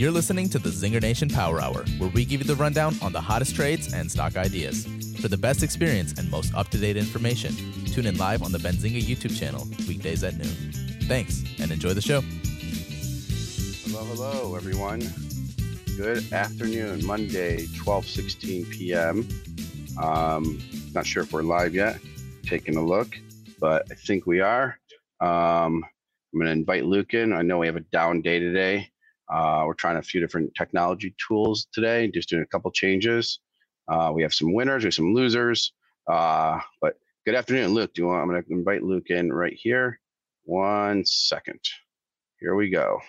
You're listening to the Zinger Nation Power Hour, where we give you the rundown on the hottest trades and stock ideas. For the best experience and most up to date information, tune in live on the Benzinga YouTube channel, weekdays at noon. Thanks, and enjoy the show. Hello, hello, everyone. Good afternoon, Monday, 12 16 p.m. Um, not sure if we're live yet, taking a look, but I think we are. Um, I'm going to invite Luke in. I know we have a down day today. Uh, we're trying a few different technology tools today, just doing a couple changes. Uh, we have some winners, we have some losers. Uh, but good afternoon, Luke. Do you want? I'm going to invite Luke in right here. One second. Here we go.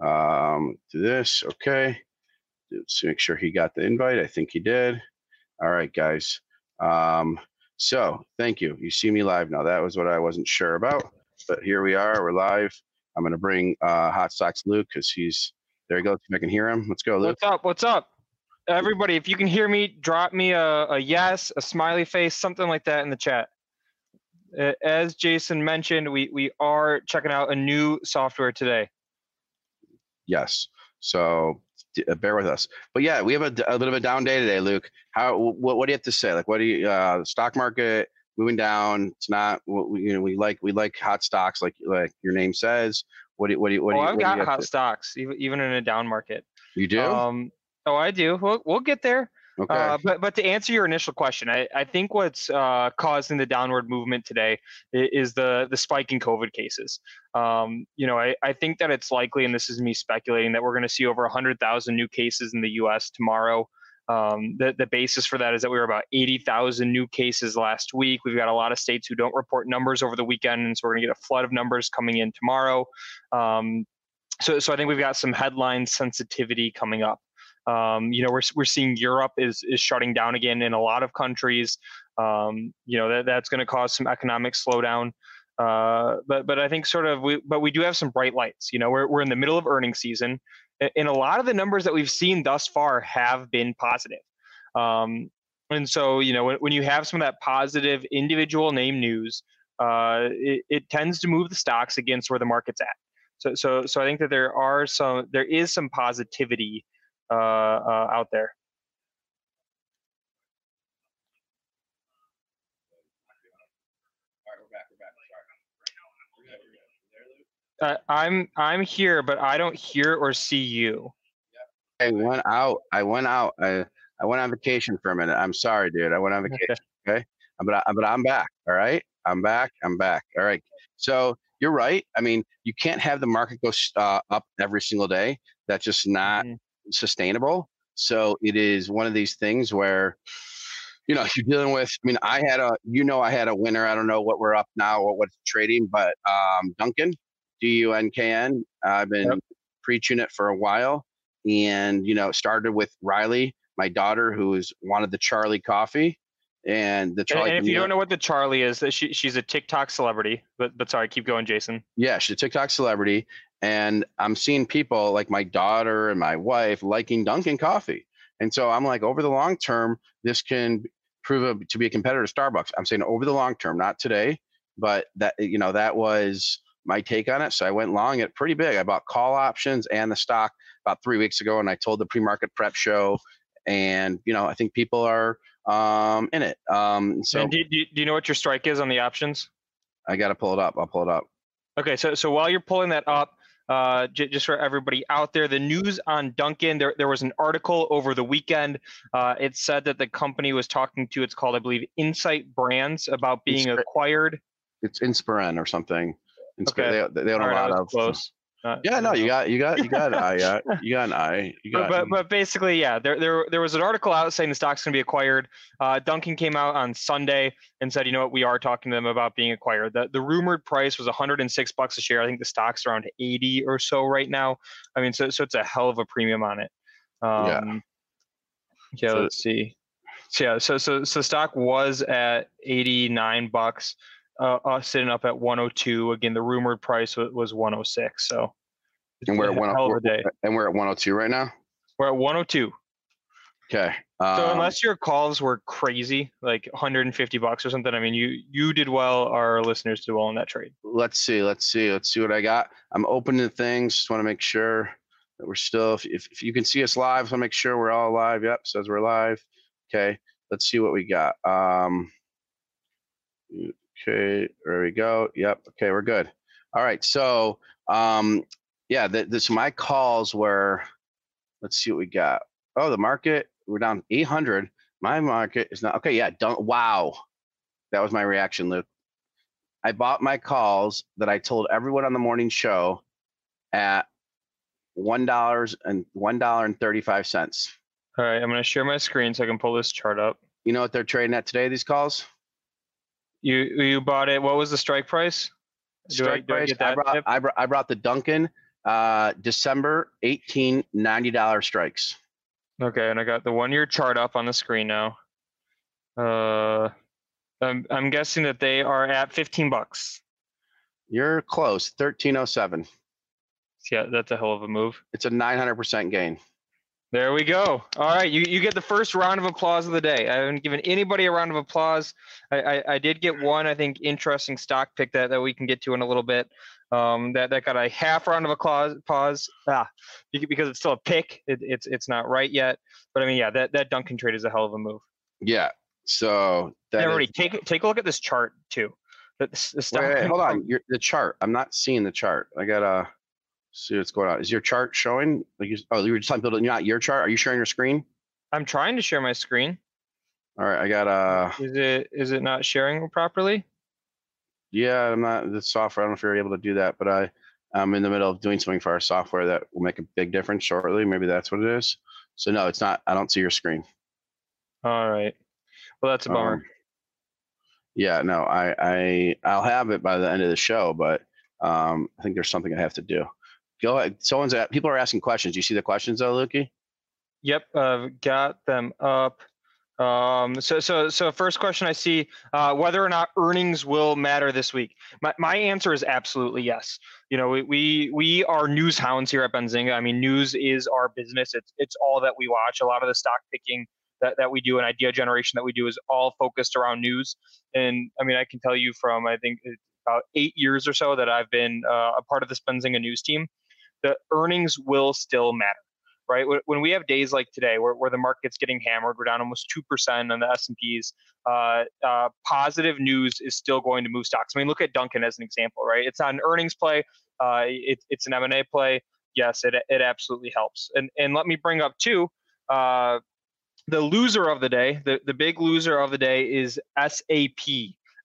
Um, do this. Okay. Let's make sure he got the invite. I think he did. All right, guys. Um, so thank you. You see me live now. That was what I wasn't sure about, but here we are. We're live. I'm going to bring uh, Hot Stocks Luke because he's there. He goes. If I can hear him. Let's go, Luke. What's up? What's up? Everybody, if you can hear me, drop me a, a yes, a smiley face, something like that in the chat. As Jason mentioned, we, we are checking out a new software today. Yes. So uh, bear with us. But yeah, we have a, a bit of a down day today, Luke. How what, what do you have to say? Like, what do you uh, stock market moving down? It's not what we, you know. We like we like hot stocks, like like your name says. What do you, what do you, what oh, do you, I've what got hot to- stocks, even even in a down market. You do? Um, oh, I do. We'll we'll get there. okay. Uh, but but to answer your initial question, I, I think what's uh, causing the downward movement today is the the spike in COVID cases. Um, you know, I, I think that it's likely, and this is me speculating, that we're going to see over 100,000 new cases in the U.S. tomorrow. Um, the the basis for that is that we were about 80,000 new cases last week. We've got a lot of states who don't report numbers over the weekend, and so we're going to get a flood of numbers coming in tomorrow. Um, so so I think we've got some headline sensitivity coming up. Um, you know, we're we're seeing Europe is is shutting down again in a lot of countries. Um, you know, that that's going to cause some economic slowdown. Uh, but but I think sort of we but we do have some bright lights. You know, we're we're in the middle of earnings season, and a lot of the numbers that we've seen thus far have been positive. Um, and so you know when, when you have some of that positive individual name news, uh, it, it tends to move the stocks against where the market's at. So so so I think that there are some there is some positivity uh, uh, out there. Uh, I'm I'm here, but I don't hear or see you. I went out. I went out. I I went on vacation for a minute. I'm sorry, dude. I went on vacation. Okay. But I, but I'm back. All right. I'm back. I'm back. All right. So you're right. I mean, you can't have the market go uh, up every single day. That's just not Mhm. sustainable. So it is one of these things where, you know, you're dealing with. I mean, I had a, you know, I had a winner. I don't know what we're up now or what's trading, but um, Dunkin', D U N K N. I've been Yep. preaching it for a while, and you know, started with Riley, my daughter, who is wanted the Charli coffee, and the Charli. and if you don't know what the Charli is, uh, she, she's a TikTok celebrity. But but sorry, keep going, Jason. Yeah, she's a TikTok celebrity, and I'm seeing people like my daughter and my wife liking Dunkin' coffee, and so I'm like, over the long term, this can prove a, to be a competitor to Starbucks. I'm saying over the long term, not today, but that you know that was my take on it. So I went long it pretty big. I bought call options and the stock about three weeks ago, and I told the pre-market prep show, and you know I think people are um, in it. Um, so and do, do, do you know what your strike is on the options? I got to pull it up. I'll pull it up. Okay, so so while you're pulling that up, uh, j- just for everybody out there, the news on Dunkin', there there was an article over the weekend. Uh, it said that the company was talking to, it's called, I believe, Insight Brands, about being Inspira- acquired. It's Inspiren or something. Okay. They, they own All a right, lot of close. Not, Yeah, no, you got you got you got an eye. You got an eye. You But, got. but but basically, yeah, there there there was an article out saying the stock's going to be acquired. Uh, Dunkin' came out on Sunday and said, you know what, we are talking to them about being acquired. The the rumored price was 106 bucks a share. I think the stock's around 80 or so right now. I mean, so so it's a hell of a premium on it. Um, Yeah. Yeah. So- let's see. So yeah, so so so stock was at 89 bucks. Uh, uh, sitting up at 102. Again, the rumored price was, was 106. So and we're at one. hell of we're- a day. And we're at 102 right now. We're at 102. Okay. So um, unless your calls were crazy, like 150 bucks or something, I mean, you you did well. Our listeners did well in that trade. let's see, let's see, let's see what I got. I'm opening things. Just want to make sure that we're still. If, if, if you can see us live, so make sure we're all live. Yep, says we're live. Okay, let's see what we got. Um, okay, there we go. Yep. Okay, we're good. All right. So, um, yeah, th- this my calls were. Let's see what we got. Oh, the market we're down 800. My market is not okay. Yeah. Don't. Wow, that was my reaction, Luke. I bought my calls that I told everyone on the morning show at one dollars and one dollar and thirty five cents. All right, I'm going to share my screen so I can pull this chart up. You know what they're trading at today? These calls You you bought it. What was the strike price? Do I- strike do price. get I, brought? I brought I brought the Dunkin' uh, December 18 90 dollar strikes. Okay, and I got the one year chart up on the screen now. Uh, I'm I'm guessing that they are at 15 bucks. You're close. 1307. Yeah, that's a hell of a move. It's a 900 percent gain. There we go. All right, you, you get the first round of applause of the day. I haven't given anybody a round of applause. I, I, I did get one, I think, interesting stock pick that, that we can get to in a little bit. Um, that, that got a half round of applause. Pause. Ah, because it's still a pick. It, it's it's not right yet. But I mean, yeah, that, that Dunkin' trade is a hell of a move. Yeah. So that is- Everybody, take a- take a look at this chart too. The, the, Wait, wait, hold on. Your, the chart. I'm not seeing the chart. I gotta see what's going on. Is your chart showing? Like you, oh, you were just telling people not your chart. Are you sharing your screen? I'm trying to share my screen. All right, I got uh Is it is it not sharing properly? yeah, I'm not the software. I don't know if you're able to do that, but I I'm in the middle of doing something for our software that will make a big difference shortly. Maybe that's what it is. So no, it's not. I don't see your screen. All right. Well, that's a bummer. Um, yeah, no, I I I'll have it by the end of the show, but um I think there's something I have to do. Go ahead. Someone's at, people are asking questions. You see the questions though, Lukey? Yep, uh, got them up. Um, so, so, so first question I see, uh, whether or not earnings will matter this week. My, my answer is absolutely yes. You know, we, we, we are news hounds here at Benzinga. I mean, news is our business. It's, it's all that we watch. A lot of the stock picking that, that we do and idea generation that we do is all focused around news. And I mean, I can tell you from, I think about eight years or so that I've been uh, a part of the Benzinga news team, the earnings will still matter right? When- we have days like today, where, where the market's getting hammered, we're down almost two percent on the S and P's. Uh, uh, positive news is still going to move stocks. I mean, look at Dunkin' as an example, right? It's an earnings play. Uh, it, it's an M and A play. Yes, it it absolutely helps. And and let me bring up too. Uh, the loser of the day, the, the big loser of the day is SAP,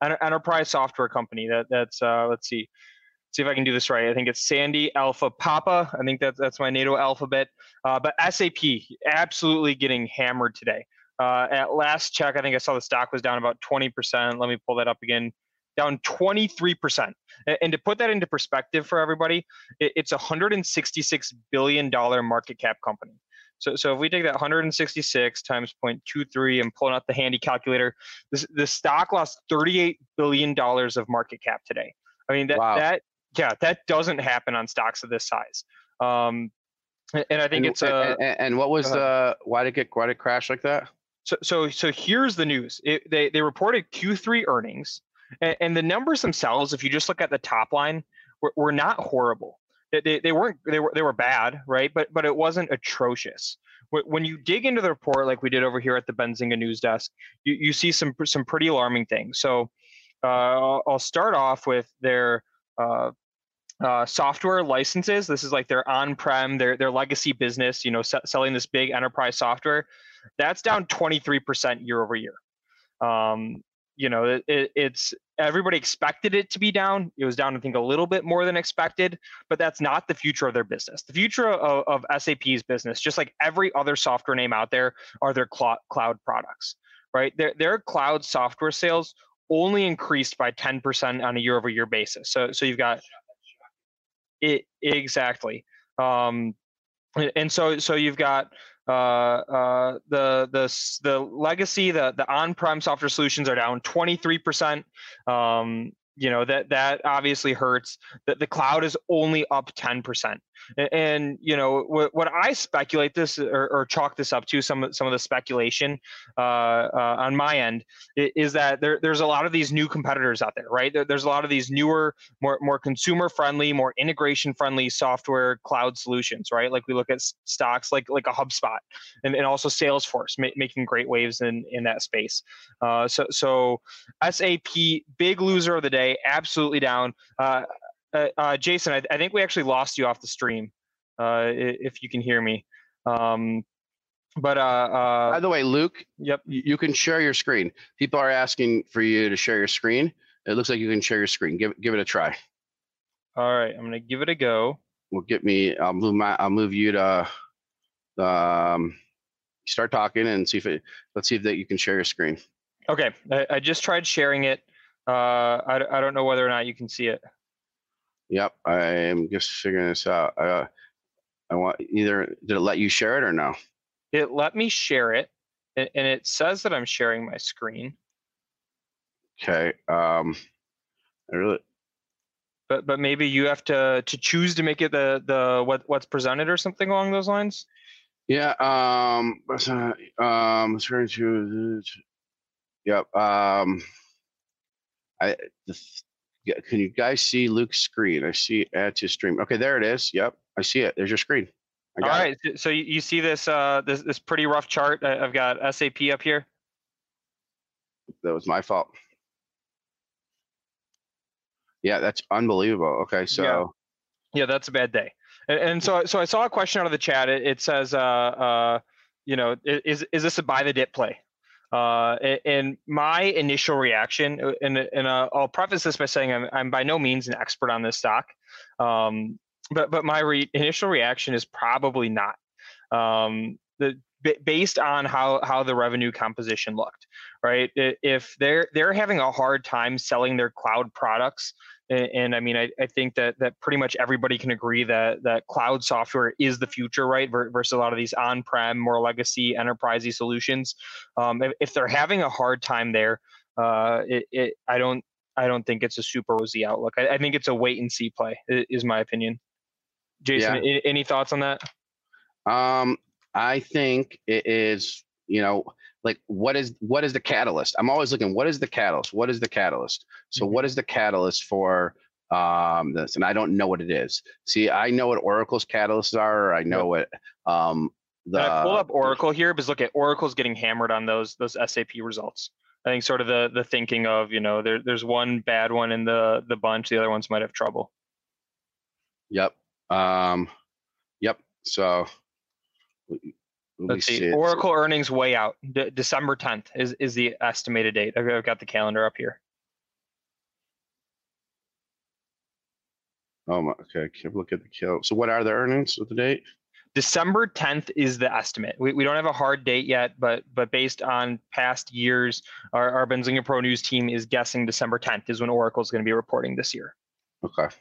an enterprise software company. That that's uh, let's see, see if I can do this right. I think it's Sandy Alpha Papa. I think that's that's my NATO alphabet. Uh, but SAP absolutely getting hammered today. Uh, at last check, I think I saw the stock was down about 20%. Let me pull that up again. Down 23%. And to put that into perspective for everybody, it's a $166 billion market cap company. So, so if we take that 166 times 0.23 and pulling out the handy calculator, this, the stock lost 38 billion dollars of market cap today. I mean that Wow. that yeah that doesn't happen on stocks of this size. Um, and I think and, it's a and, and- what was the why did it get why did it crash like that? so so so here's the news. It, they they reported Q3 earnings, and, and the numbers themselves, if you just look at the top line, were, were not horrible. They, they, they weren't they were they were bad, right? But but it wasn't atrocious. When you dig into the report, like we did over here at the Benzinga news desk, you, you see some some pretty alarming things. So uh, I'll start off with their uh, uh, software licenses. This is like their on-prem, their their legacy business. You know, se- selling this big enterprise software. That's down 23% year over year. Um, you know, it, it's everybody expected it to be down. It was down, I think, a little bit more than expected, but that's not the future of their business. The future of, of SAP's business, just like every other software name out there, are their cl- cloud products, right? Their, their cloud software sales only increased by 10% on a year over year basis. So, so you've got it exactly. Um, and so, so you've got uh, uh, the the the legacy, the the on-prem software solutions are down 23%. Um, you know that that obviously hurts. That the cloud is only up 10% and you know what, what I speculate this or, or, chalk this up to some some of the speculation uh, uh, on my end is that there, there's a lot of these new competitors out there, right? There, there's a lot of these newer, more more consumer friendly, more integration friendly software cloud solutions, right? Like we look at stocks like like a HubSpot and, and also Salesforce ma- making great waves in in that space. Uh, so so SAP big loser of the day, absolutely down. Uh, uh, uh, Jason, I, I, think we actually lost you off the stream. Uh, if you can hear me. Um, but uh, uh, by the way, Luke. Yep. You can share your screen. People are asking for you to share your screen. It looks like you can share your screen. Give give it a try. All right, I'm gonna give it a go. Well, get me. I'll move my. I'll move you to. Um, start talking and see if it. Let's see if that you can share your screen. Okay, I, I just tried sharing it. Uh, I, I don't know whether or not you can see it. Yep, I'm just figuring this out. Uh, I want either did it let you share it or no? It let me share it, and, it says that I'm sharing my screen. Okay. Um, I really. But but maybe you have to to choose to make it the the what what's presented or something along those lines. Yeah. Um. Um. Yep. Um. I the can you guys see Luke's screen? I see add to stream. Okay, there it is. Yep, I see it. There's your screen. All right. It. So you see this uh, this this pretty rough chart. I've got SAP up here. That was my fault. Yeah, that's unbelievable. Okay, so. Yeah, yeah that's a bad day. And, and, so so I saw a question out of the chat. It, it says, uh, uh, you know, is is this a buy the dip play? Uh, and my initial reaction, uh, and, and uh, I'll preface this by saying I'm, I'm by no means an expert on this stock, um, but but my re- initial reaction is probably not. Um, the based on how how the revenue composition looked, right? If they're they're having a hard time selling their cloud products, and, and, I mean, I, I think that that pretty much everybody can agree that that cloud software is the future, right? Versus a lot of these on-prem, more legacy, enterprisey solutions. Um, if, if, they're having a hard time there, uh, it, it, I don't I don't think it's a super rosy outlook. I, I, think it's a wait and see play, is my opinion. Jason, yeah. any thoughts on that? Um, I think it is. You know, like what is what is the catalyst? I'm always looking what is the catalyst? What is the catalyst? So mm-hmm. what is the catalyst for um this? And i don't know what it is. See i know what oracle's catalysts are i know what um the I pull up oracle here because look at oracle's getting hammered on those those sap results. I think sort of the the thinking of you know there, there's one bad one in the the bunch the other ones might have trouble. Yep. Um yep. So Let's see. Oracle earnings way out. De- December 10th is, is the estimated date. I've, I've got the calendar up here. Oh my, okay. Keep look at the kill. So what are the earnings of the date? December 10th is the estimate. We, we don't have a hard date yet, but but based on past years, our, our Benzinga Pro News team is guessing December 10th is when Oracle is going to be reporting this year. Okay.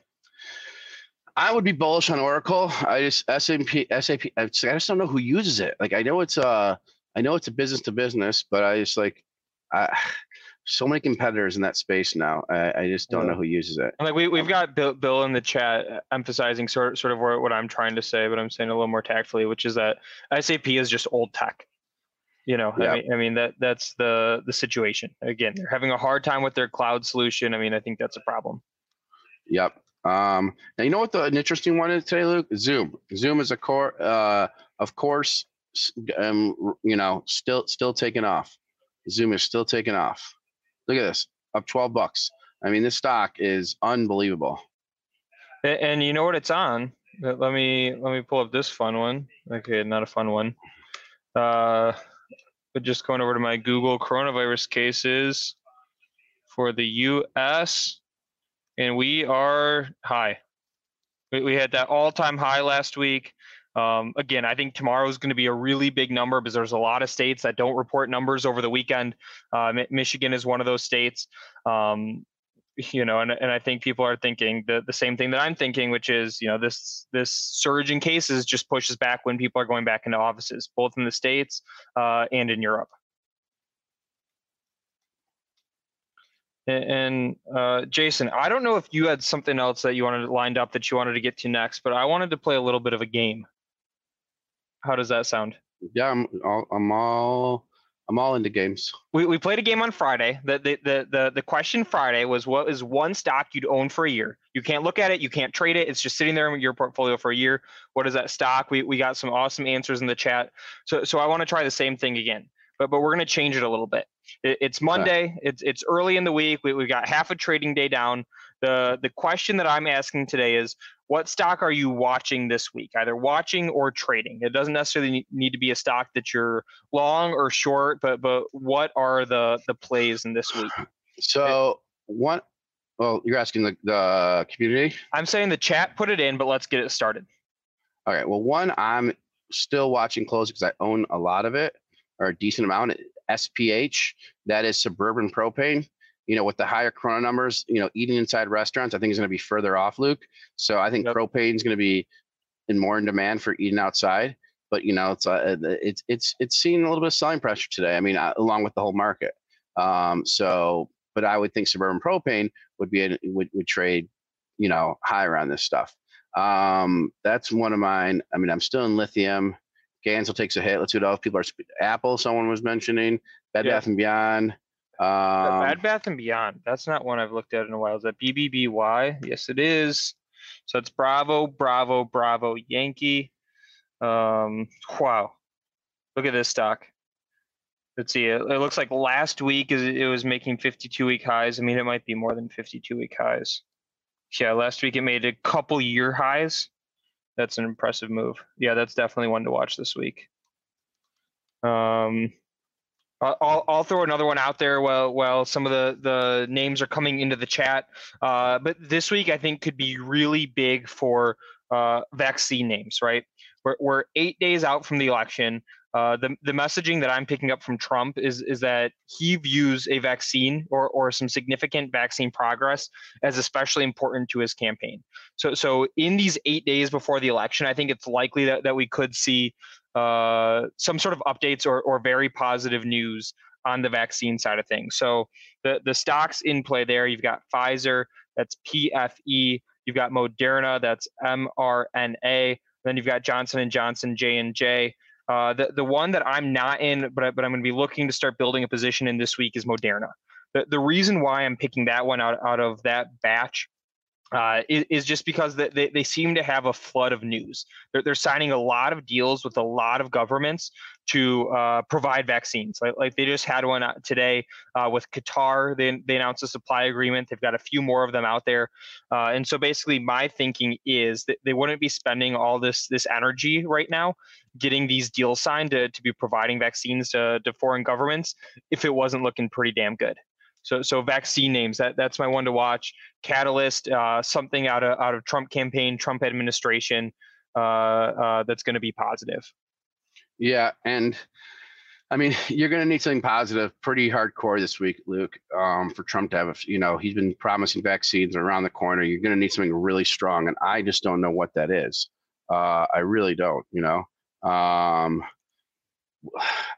I would be bullish on Oracle. I just SAP SAP. I just don't know who uses it. Like I know it's a I know it's a business to business, but I just like I, so many competitors in that space now. I, I just don't yeah. know who uses it. Like we we've got Bill, Bill in the chat emphasizing sort sort of what I'm trying to say, but I'm saying a little more tactfully, which is that SAP is just old tech. You know, I mean, I mean that that's the the situation. Again, they're having a hard time with their cloud solution. I mean, I think that's a problem. Yep. Um, now you know what the an interesting one is today, Luke? Zoom. Zoom is a core, uh, of course, um, you know, still still taking off. Zoom is still taking off. Look at this, up 12 bucks. I mean, this stock is unbelievable. And, and you know what it's on? Let me let me pull up this fun one. Okay, not a fun one. Uh, but just going over to my Google coronavirus cases. for the U.S. and we are high. We, we had that all-time high last week. Um, again, I think tomorrow is going to be a really big number because there's a lot of states that don't report numbers over the weekend. Uh, Michigan is one of those states. Um, you know, and, and I think people are thinking the, the same thing that I'm thinking, which is, you know, this this surge in cases just pushes back when people are going back into offices, both in the states uh, and in Europe. And uh, Jason, I don't know if you had something else that you wanted lined up that you wanted to get to next, but I wanted to play a little bit of a game. How does that sound? Yeah, I'm all, I'm all I'm all into games. We, we played a game on Friday. The, the the the the question Friday was what is one stock you'd own for a year? You can't look at it, you can't trade it. It's just sitting there in your portfolio for a year. What is that stock? We we got some awesome answers in the chat. So so I want to try the same thing again but but we're going to change it a little bit. It, it's Monday. It's it's early in the week. We we got half a trading day down. The the question that I'm asking today is what stock are you watching this week? Either watching or trading. It doesn't necessarily need to be a stock that you're long or short, but but what are the the plays in this week? So one well, you're asking the, the community? I'm saying the chat put it in, but let's get it started. All right. Well, one, I'm still watching close because I own a lot of it or a decent amount. SPH, that is suburban propane. You know, with the higher corona numbers, you know, eating inside restaurants, I think is going to be further off, Luke. So I think yep. propane is going to be in more in demand for eating outside. But you know, it's uh, it's it's it's seeing a little bit of selling pressure today. I mean, uh, along with the whole market. Um, so, but I would think suburban propane would be a, would would trade, you know, higher on this stuff. Um, that's one of mine. I mean, I'm still in lithium. Gansel takes a hit. Let's see what else people are. Apple, someone was mentioning. Bed yeah. Bath and Beyond. Um, Bed Bath and Beyond. That's not one I've looked at in a while. Is that BBBY? Yes, it is. So it's Bravo, Bravo, Bravo, Yankee. Um, wow. Look at this stock. Let's see. It, it looks like last week it was making 52 week highs. I mean, it might be more than 52 week highs. Yeah, last week it made a couple year highs that's an impressive move. Yeah, that's definitely one to watch this week. Um, I'll, I'll throw another one out there while while some of the, the names are coming into the chat. Uh, but this week I think could be really big for uh, vaccine names, right? We're, we're eight days out from the election. Uh, the the messaging that I'm picking up from Trump is is that he views a vaccine or or some significant vaccine progress as especially important to his campaign. So so in these eight days before the election, I think it's likely that, that we could see uh, some sort of updates or or very positive news on the vaccine side of things. So the the stocks in play there, you've got Pfizer, that's PFE. You've got Moderna, that's mRNA. Then you've got Johnson and Johnson, J and J. Uh, the the one that I'm not in, but but I'm going to be looking to start building a position in this week is Moderna. The the reason why I'm picking that one out out of that batch uh, is, is, just because they, they seem to have a flood of news. They're, they're signing a lot of deals with a lot of governments to uh, provide vaccines. Like, like, they just had one today uh, with Qatar. They, they announced a supply agreement. They've got a few more of them out there. Uh, and so basically, my thinking is that they wouldn't be spending all this this energy right now getting these deals signed to, to be providing vaccines to, to foreign governments if it wasn't looking pretty damn good. So, so vaccine names that that's my one to watch. Catalyst, uh, something out of out of Trump campaign, Trump administration, uh, uh, that's going to be positive. Yeah, and I mean, you're going to need something positive, pretty hardcore this week, Luke, um, for Trump to have. A, you know, he's been promising vaccines around the corner. You're going to need something really strong, and I just don't know what that is. Uh, I really don't. You know, um,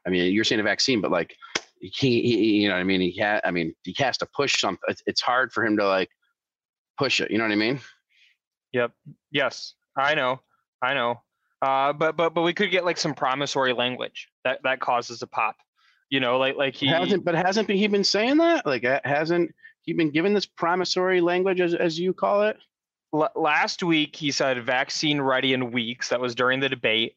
I mean, you're saying a vaccine, but like he, he you know what I mean? He had, I mean, he has to push something. It's, it's hard for him to like push it. You know what I mean? Yep. Yes, I know. I know. Uh, but but but we could get like some promissory language that that causes a pop. You know, like like he hasn't. But hasn't he been saying that? Like hasn't he been given this promissory language as as you call it? L- last week he said vaccine ready in weeks. That was during the debate.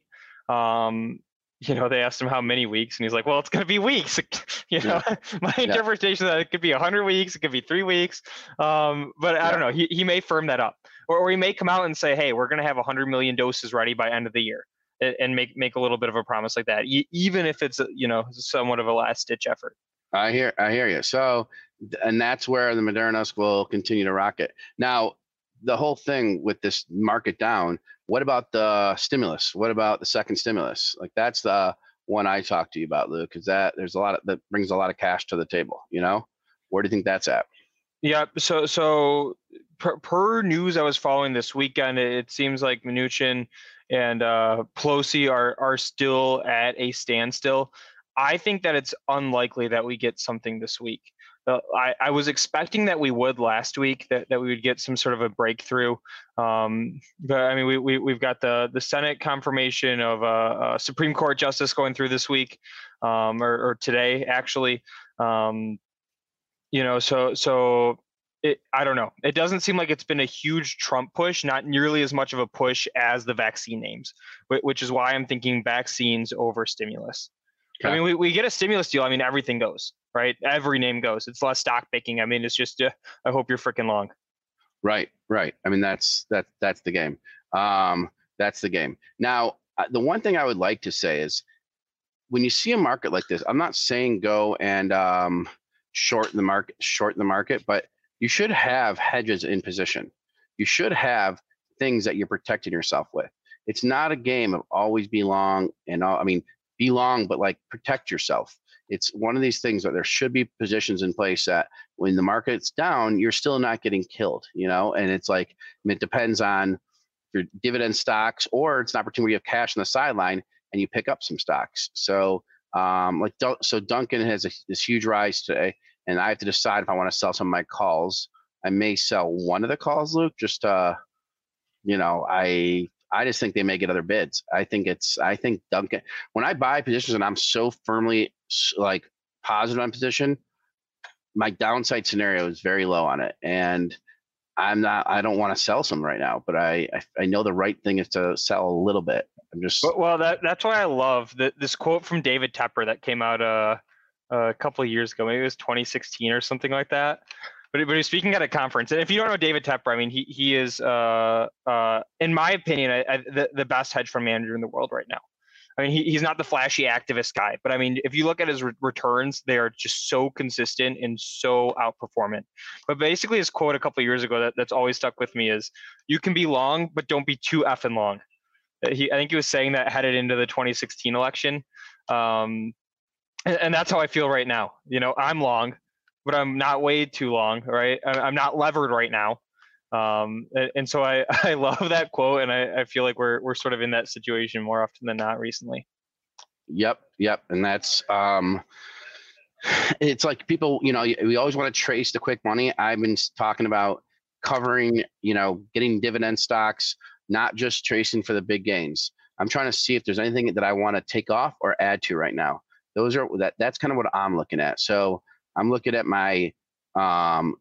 Um, you know, they asked him how many weeks, and he's like, "Well, it's going to be weeks." you know, yeah. my yeah. interpretation that it could be 100 weeks, it could be three weeks, um, but I don't know. He he may firm that up, or, or he may come out and say, "Hey, we're going to have 100 million doses ready by end of the year," and make make a little bit of a promise like that, even if it's you know somewhat of a last ditch effort. I hear I hear you. So and that's where the Modernos will continue to rocket. Now, the whole thing with this market down. What about the stimulus? What about the second stimulus? Like that's the one I talked to you about, Luke, because that there's a lot of, that brings a lot of cash to the table. You know, where do you think that's at? Yeah. So so per, per news I was following this weekend, it seems like Mnuchin and uh, Pelosi are are still at a standstill. I think that it's unlikely that we get something this week. Uh, I, I, was expecting that we would last week that, that we would get some sort of a breakthrough. Um, but I mean, we, we, we've got the, the Senate confirmation of a, a Supreme Court justice going through this week um, or, or, today, actually. Um, you know, so, so it, I don't know. It doesn't seem like it's been a huge Trump push, not nearly as much of a push as the vaccine names, which is why I'm thinking vaccines over stimulus. I mean, we, we get a stimulus deal. I mean, everything goes, right? Every name goes. It's less stock picking. I mean, it's just, uh, I hope you're freaking long. Right, right. I mean, that's, that, that's the game. Um, that's the game. Now, uh, the one thing I would like to say is when you see a market like this, I'm not saying go and um, short the market, short the market, but you should have hedges in position. You should have things that you're protecting yourself with. It's not a game of always be long and all. I mean, be long, but like protect yourself. It's one of these things that there should be positions in place that when the market's down, you're still not getting killed, you know? And it's like, it depends on your dividend stocks or it's an opportunity of cash on the sideline and you pick up some stocks. So, um, like, so Dunkin' has a, this huge rise today, and I have to decide if I want to sell some of my calls. I may sell one of the calls, Luke, just uh, you know, I I just think they may get other bids. I think it's I think Dunkin', when I buy positions and I'm so firmly like positive on position, my downside scenario is very low on it, and I'm not. I don't want to sell some right now, but I, I I know the right thing is to sell a little bit. I'm just well. That that's why I love the, this quote from David Tepper that came out uh, a couple of years ago. Maybe it was 2016 or something like that but, but he's speaking at a conference. And if you don't know David Tepper, I mean, he he is, uh, uh, in my opinion, I, I, the the best hedge fund manager in the world right now. I mean, he, he's not the flashy activist guy, but I mean, if you look at his re- returns, they are just so consistent and so outperformant. But basically, his quote a couple years ago that, that's always stuck with me is, "You can be long, but don't be too effing long." Uh, he, I think he was saying that headed into the 2016 election, um, and, and that's how I feel right now. You know, I'm long, but I'm not weighed too long, right? I'm not levered right now. Um, and, so I, I love that quote, and I, I feel like we're we're sort of in that situation more often than not recently. Yep, yep, and that's um, it's like people, you know, we always want to trace the quick money. I've been talking about covering, you know, getting dividend stocks, not just tracing for the big gains. I'm trying to see if there's anything that I want to take off or add to right now. Those are that that's kind of what I'm looking at. So I'm looking at my um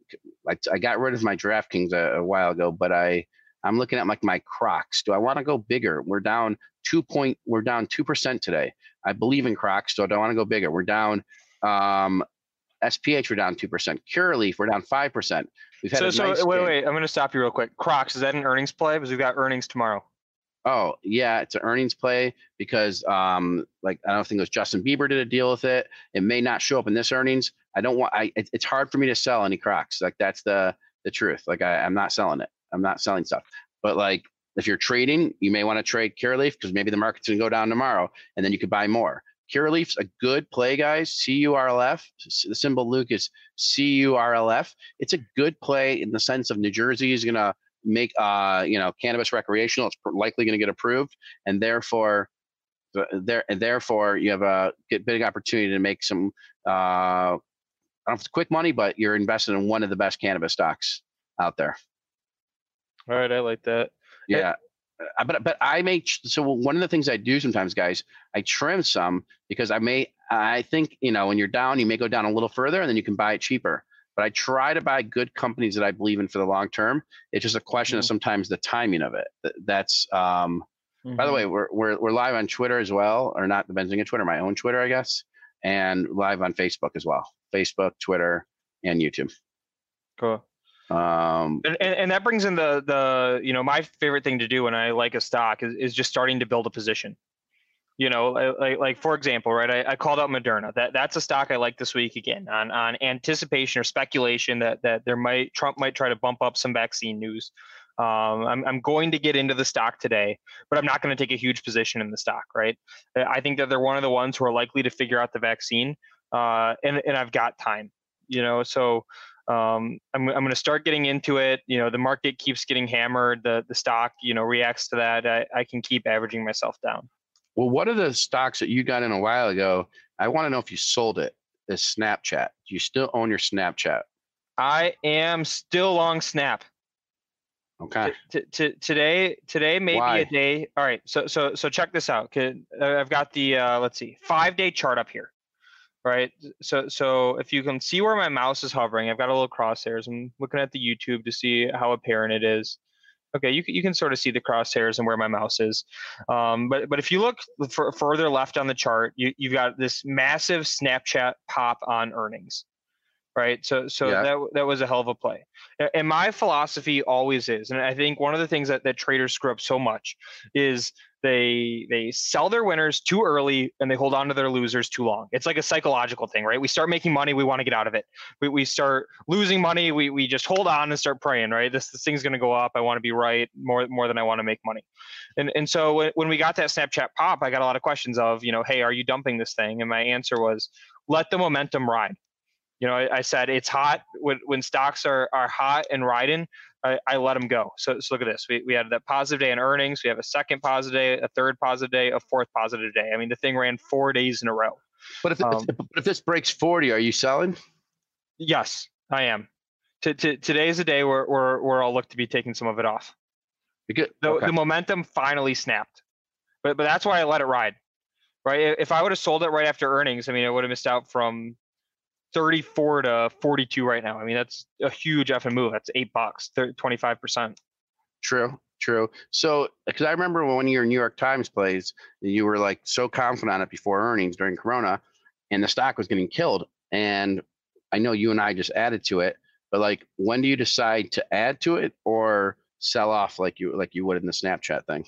I, I got rid of my DraftKings a, a while ago, but I I'm looking at like my Crocs. Do I want to go bigger? We're down two point. We're down two percent today. I believe in Crocs, so I don't want to go bigger. We're down. Um, SPH we're down two percent. Curaleaf we're down five percent. We've had so so nice wait day. wait. I'm going to stop you real quick. Crocs is that an earnings play? Because we've got earnings tomorrow. Oh yeah, it's an earnings play because um like I don't think it was Justin Bieber did a deal with it. It may not show up in this earnings. I don't want I it, it's hard for me to sell any Crocs. Like that's the the truth. Like I, I'm not selling it. I'm not selling stuff. But like if you're trading, you may want to trade Curaleaf because maybe the market's gonna go down tomorrow and then you could buy more. Curaleaf's a good play, guys. C U R L F. The symbol Luke is C U R L F. It's a good play in the sense of New Jersey is gonna make uh, you know cannabis recreational, it's likely going to get approved, and therefore, there and therefore you have a big opportunity to make some uh, I don't know if it's quick money, but you're invested in one of the best cannabis stocks out there. All right, I like that. Yeah. Uh, but but I may so one of the things I do sometimes, guys, I trim some because I may I think you know when you're down, you may go down a little further, and then you can buy it cheaper but I try to buy good companies that I believe in for the long term. It's just a question mm-hmm. of sometimes the timing of it. That's um, mm-hmm. by the way, mm-hmm. we're, we're we're live on Twitter as well, or not the Benzinga Twitter, my own Twitter, I guess, and live on Facebook as well. Facebook, Twitter, and YouTube. Cool. Um, and, and, and that brings in the the you know my favorite thing to do when I like a stock is, is just starting to build a position You know, like like for example, right? I, I called out Moderna. That that's a stock I like this week again on on anticipation or speculation that that there might Trump might try to bump up some vaccine news. Um, I'm, I'm going to get into the stock today, but I'm not going to take a huge position in the stock, right? I think that they're one of the ones who are likely to figure out the vaccine, uh, and, and I've got time, you know, so um, I'm, I'm going to start getting into it. You know, the market keeps getting hammered. The, the stock, you know, reacts to that. I, I can keep averaging myself down. Well, what are the stocks that you got in a while ago? I want to know if you sold it. Is Snapchat. Do you still own your Snapchat? I am still long Snap. Okay. T- t- today, today may Why? be a day. All right. So, so, so check this out. I've got the uh, let's see, five day chart up here. Right. So, so if you can see where my mouse is hovering, I've got a little crosshairs. I'm looking at the YouTube to see how apparent it is. Okay, you can, you can sort of see the crosshairs and where my mouse is. Um, but but if you look f- further left on the chart, you, you've got this massive Snapchat pop on earnings right? So so Yeah. that that was a hell of a play. And my philosophy always is, and I think one of the things that, that traders screw up so much is they they sell their winners too early and they hold on to their losers too long. It's like a psychological thing, right? We start making money, we want to get out of it. We, we start losing money, we, we just hold on and start praying, right? This this thing's gonna go up. I want to be right more more than I want to make money. And and so when we got that Snapchat pop, I got a lot of questions of, you know, hey, are you dumping this thing? And my answer was, let the momentum ride. You know, I, I said it's hot when, when stocks are, are hot and riding. I, I let them go. So, so look at this. We, we had that positive day in earnings. We have a second positive day, a third positive day, a fourth positive day. I mean, the thing ran four days in a row. But if, Um, if, if this breaks 40, are you selling? Yes, I am. T- t- today's a day where, where, where I'll look to be taking some of it off. Because, The, okay. the momentum finally snapped, but but that's why I let it ride. Right. If I would have sold it right after earnings, I mean, I would have missed out from 34 to 42 right now. I mean, that's a huge effing move. That's eight bucks, 25 percent. True, true. So, because I remember when one of your New York Times plays, you were like so confident on it before earnings during Corona, and the stock was getting killed. And I know you and I just added to it, but like, when do you decide to add to it or sell off like you like you would in the Snapchat thing?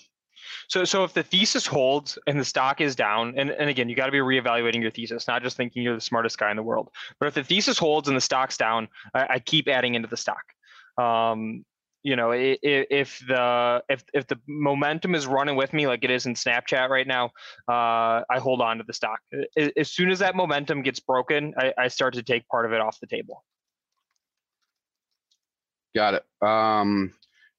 So, so if the thesis holds and the stock is down, and, and again, you got to be reevaluating your thesis, not just thinking you're the smartest guy in the world. But if the thesis holds and the stock's down, I, I keep adding into the stock. Um, you know, i- i- if the if if the momentum is running with me like it is in Snapchat right now, uh, I hold on to the stock. As soon as that momentum gets broken, I, I start to take part of it off the table. Got it. Um,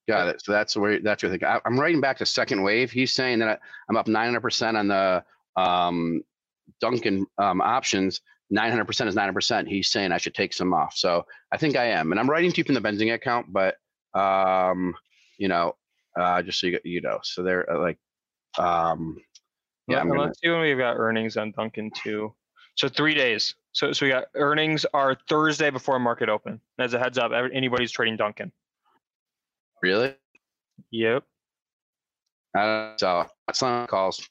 got it. So that's where that's your thing. I, I'm writing back to second wave. He's saying that I, I'm up 900% on the um, Dunkin' um, options. 900% is 900%. He's saying I should take some off. So I think I am. And I'm writing to you from the Benzinga account, but um, you know, uh, just so you, you know, so they're uh, like, um, yeah, I'm Let- gonna, Let's see when we've got earnings on Dunkin' too. So three days. So so we got earnings are Thursday before market open. As a heads up, every- anybody's trading Dunkin'. Really? Yep. I that's not calls.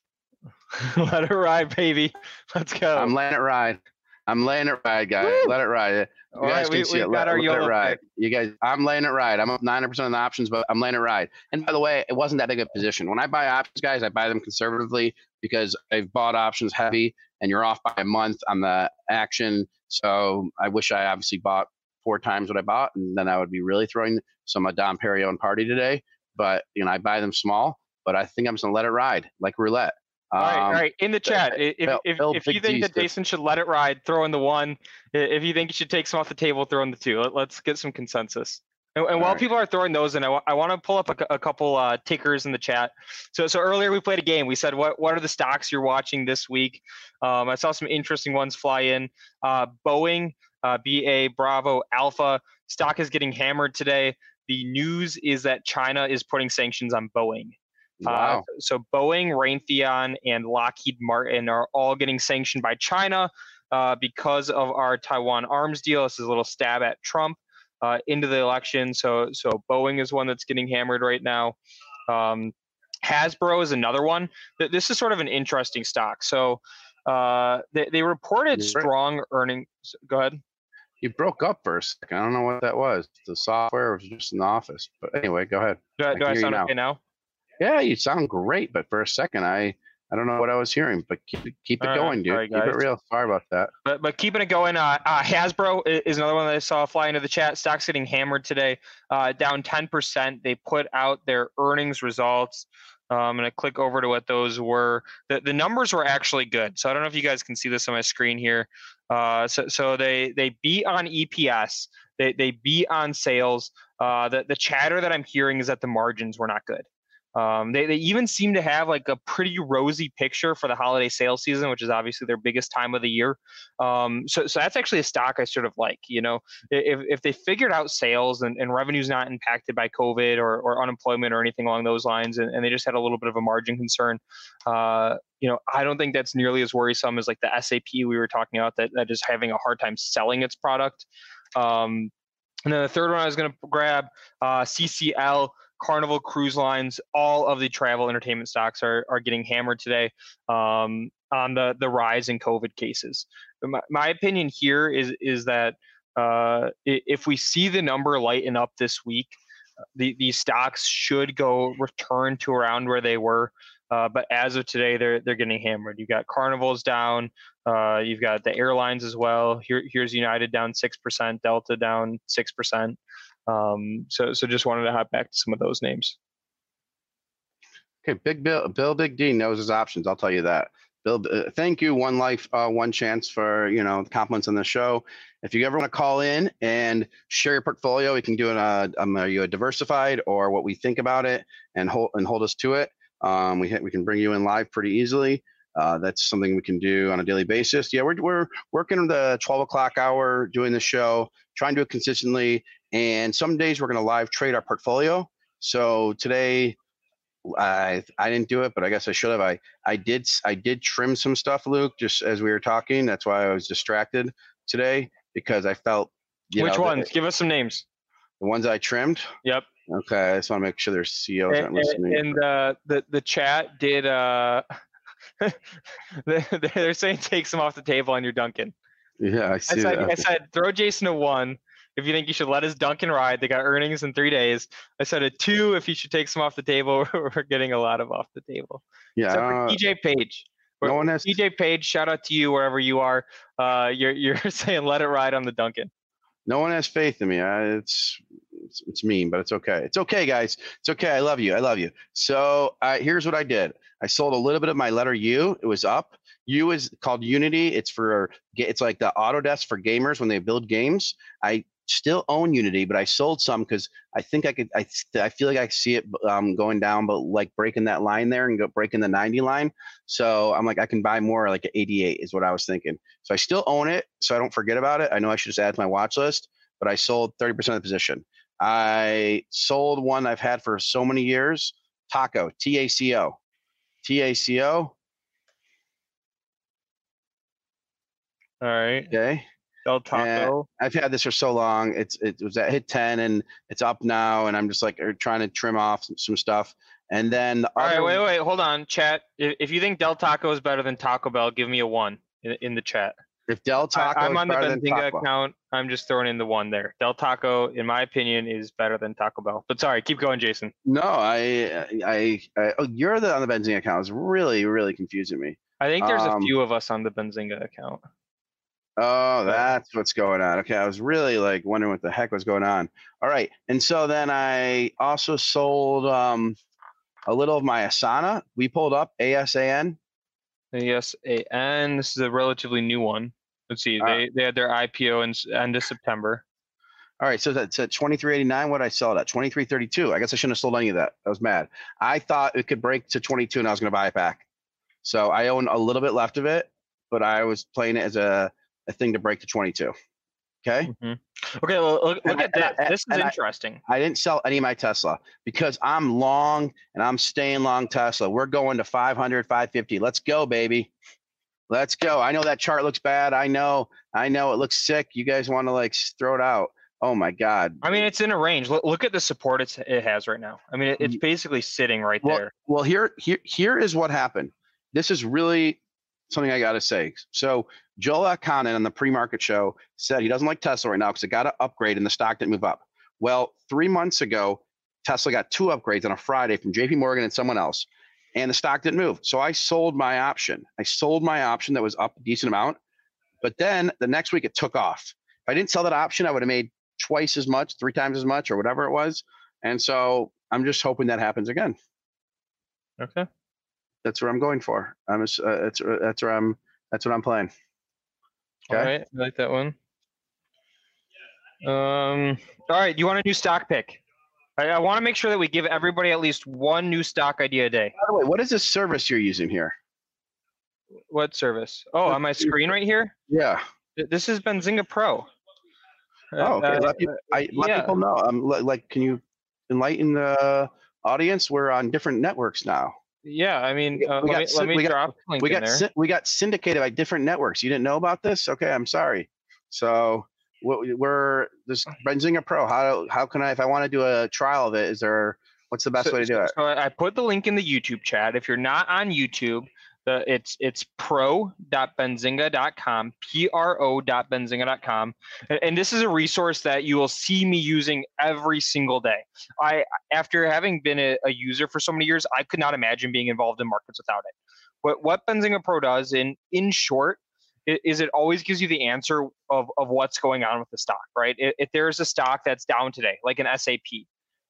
Let it ride, baby. Let's go. I'm letting it ride. I'm laying it ride, guys. Woo! Let it ride. You All guys right, can we, see it. got Let, let it ride. pick. You guys, I'm laying it right. I'm up 900% on the options, but I'm laying it right. And by the way, it wasn't that big a position. When I buy options, guys, I buy them conservatively because I've bought options heavy and you're off by a month on the action. So I wish I obviously bought four times what I bought, and then I would be really throwing some of Dom Perignon party today. But you know, I buy them small, but I think I'm just gonna let it ride like roulette. All right, all Um. In the chat, i- if Bill- if, Bill if you think that Jason should let it ride, throw in the one. If you think you should take some off the table, throw in the two. Let, us get some consensus. And, and while Alright. people are throwing those in, I want to pull up a, a couple uh, tickers in the chat. So so earlier we played a game. We said what what are the stocks you're watching this week? Um, I saw some interesting ones fly in. Uh, Boeing, uh, BA Bravo Alpha stock is getting hammered today. The news is that China is putting sanctions on Boeing. Uh, wow. so Boeing, Raytheon, and Lockheed Martin are all getting sanctioned by China uh, because of our Taiwan arms deal. This is a little stab at Trump uh, into the election. So so Boeing is one that's getting hammered right now. Um, Hasbro is another one. This is sort of an interesting stock. So uh, they, they reported strong earnings. Go ahead. You broke up for a second. I don't know what that was. The software was just in the office. But anyway, go ahead. Do, I- I do I sound now. okay now? Yeah, you sound great, but for a second, I I don't know what I was hearing, but keep it, keep it All right, going, dude. sorry, keep it real. Sorry about that. But but keeping it going, uh, uh, Hasbro is another one that I saw fly into the chat. Stocks getting hammered today, uh, down 10%. They put out their earnings results. Uh, I'm going to click over to what those were. The, the numbers were actually good. So I don't know if you guys can see this on my screen here. Uh, so so they they beat on EPS. They they beat on sales. Uh, the the chatter that I'm hearing is that the margins were not good. Um, they, they even seem to have like a pretty rosy picture for the holiday sales season, which is obviously their biggest time of the year. Um, so, so that's actually a stock I sort of like. You know, if, if they figured out sales and, and revenue's not impacted by COVID or, or unemployment or anything along those lines, and, and they just had a little bit of a margin concern, uh, you know, I don't think that's nearly as worrisome as like the SAP we were talking about that, that is having a hard time selling its product. Um, and then the third one I was going to grab, uh, CCL. Carnival Cruise Lines, all of the travel entertainment stocks are, are getting hammered today um, on the, the rise in COVID cases. My, my opinion here is is that uh, if we see the number lighten up this week, the, these stocks should go return to around where they were. Uh, but as of today, they're they're getting hammered. You've got Carnival's down. Uh, you've got the airlines as well. Here, here's United down six percent, Delta down six percent. Um, so so just wanted to hop back to some of those names. Okay, Big Bill, Bill Big D knows his options. I'll tell you that. Bill, uh, thank you. One life, uh, one chance for you know the compliments on the show. If you ever want to call in and share your portfolio, we can do it. Uh, um, are you a diversified or what we think about it and hold and hold us to it. Um, we we can bring you in live pretty easily. Uh, that's something we can do on a daily basis. Yeah, we're we're working the 12 o'clock hour doing the show, trying to do it consistently. And some days we're going to live trade our portfolio. So today I I didn't do it, but I guess I should have. I I did I did trim some stuff, Luke, just as we were talking. That's why I was distracted today because I felt Which know, ones? Give us some names. The ones I trimmed. Yep. Okay, I just want to make sure their CEOs aren't And, listening. and uh, the the chat did. Uh, they- they're saying take some off the table on your Dunkin'. yeah, I I see said, that. I said throw Jason a one if you think you should let his Dunkin' ride. They got earnings in three days. I said a two if you should take some off the table. We're getting a lot of off the table. yeah, Except for uh, DJ Page. no one has. DJ Page, shout out to you wherever you are. Uh, you're you're saying let it ride on the Dunkin'. No one has faith in me. I, it's, it's it's mean, but it's okay. It's okay, guys. It's okay. I love you. I love you. So uh, here's what I did. I sold a little bit of my letter U. It was up. U is called Unity. It's for it's like the Autodesk for gamers when they build games. I still own Unity, but I sold some because I think I could. I I feel like I see it um, going down, but like breaking that line there and go breaking the 90 line. So I'm like I can buy more like an 88 is what I was thinking. So I still own it, so I don't forget about it. I know I should just add to my watch list, but I sold 30% of the position. I sold one I've had for so many years, Taco, T A C O. T A C O, All right, okay. Del Taco. I've had this for so long. It's it was at hit 10 and it's up now and I'm just like er, trying to trim off some, some stuff. And then the All right, other- wait, wait, hold on, chat. If, if you think Del Taco is better than Taco Bell, give me a one in, in the chat. if Del Taco I, I'm is on the better Benzinga account. I'm just throwing in the one there. Del Taco, in my opinion, is better than Taco Bell. But sorry, keep going, Jason. No, I, I, I, oh, you're the on the Benzinga account. It's really, really confusing me. I think there's Um, a few of us on the Benzinga account. Oh, that's what's going on. Okay, I was really like wondering what the heck was going on. All right, and so then I also sold um, a little of my Asana. We pulled up ASAN. Yes, and this is a relatively new one. Let's see. Uh, They they had their IPO in end of September. All right, so that's at twenty three eighty nine. What I sell it at twenty three thirty two. I guess I shouldn't have sold any of that. I was mad. I thought it could break to twenty two, and I was going to buy it back. So I own a little bit left of it, but I was playing it as a, a thing to break twenty two. Okay. Mhm. Okay, well, look, look I- at I- this. This is and I- interesting. I didn't sell any of my Tesla because I'm long and I'm staying long Tesla. We're going to 500, 550. Let's go, baby. Let's go. I know that chart looks bad. I know. I know it looks sick. You guys want to like throw it out. Oh my God. I mean, it's in a range. Look, look at the support it's, it has right now. I mean, it, it's basically sitting right well, there. well, here, here, here is what happened. This is really something I got to say. So Joel Elconin on the pre-market show said he doesn't like Tesla right now because it got to upgrade and the stock didn't move up. Well, three months ago, Tesla got two upgrades on a Friday from JP Morgan and someone else. and the stock didn't move. So I sold my option. I sold my option that was up a decent amount. But then the next week it took off. If I didn't sell that option, I would have made twice as much, three times as much, or whatever it was. And so I'm just hoping that happens again. Okay. That's what I'm going for. I'm uh, that's uh, that's where I'm. That's what I'm playing. Okay. All right, I like that one. Um. All right. You want a new stock pick? I, I want to make sure that we give everybody at least one new stock idea a day. By the way, what is this service you're using here? What service? Oh, on my screen right here. Yeah. This is Benzinga Pro. Oh, okay. Uh, let, people, I, let yeah. people know. Um, like, can you enlighten the audience? We're on different networks now. Yeah, I mean, uh, we, got, let me, let me we drop got, we got, we got syndicated by different networks. You didn't know about this? Okay, I'm sorry. So we're this Benzinga Pro. How how can I if I want to do a trial of it? Is there what's the best so, way to do it? So I put the link in the YouTube chat. If you're not on YouTube, the it's it's pro.benzinga.com, pro.benzinga.com. And, and this is a resource that you will see me using every single day. I after having been a, a user for so many years, I could not imagine being involved in markets without it. What what Benzinga Pro does in in short is it always gives you the answer of, of what's going on with the stock, right? If, if there's a stock that's down today, like an SAP,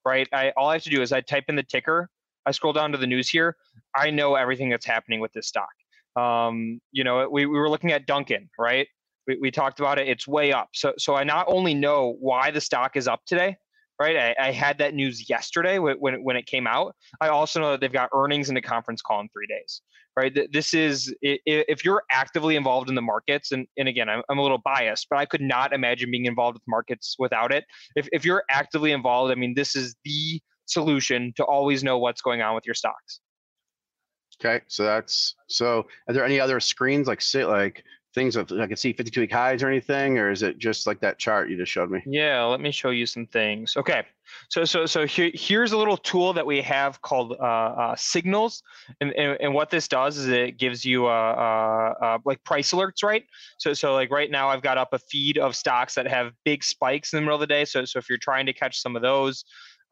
right? I all I have to do is I type in the ticker I scroll down to the news here, I know everything that's happening with this stock. Um, you know, we, we were looking at Dunkin', right? We, we talked about it. It's way up. So so I not only know why the stock is up today, right? I, I had that news yesterday when when when it came out. I also know that they've got earnings in a conference call in three days, right? This is if you're actively involved in the markets, and and again, I'm, I'm a little biased, but I could not imagine being involved with markets without it. If if you're actively involved, I mean, this is the solution to always know what's going on with your stocks. Okay, so that's so. Are there any other screens like sit like things of I can see 52 week highs or anything, or is it just like that chart you just showed me? Yeah, let me show you some things. Okay, so so so here, here's a little tool that we have called uh, uh, Signals, and, and, and what this does is it gives you uh, uh, uh, like price alerts, right? So so like right now I've got up a feed of stocks that have big spikes in the middle of the day. So so if you're trying to catch some of those,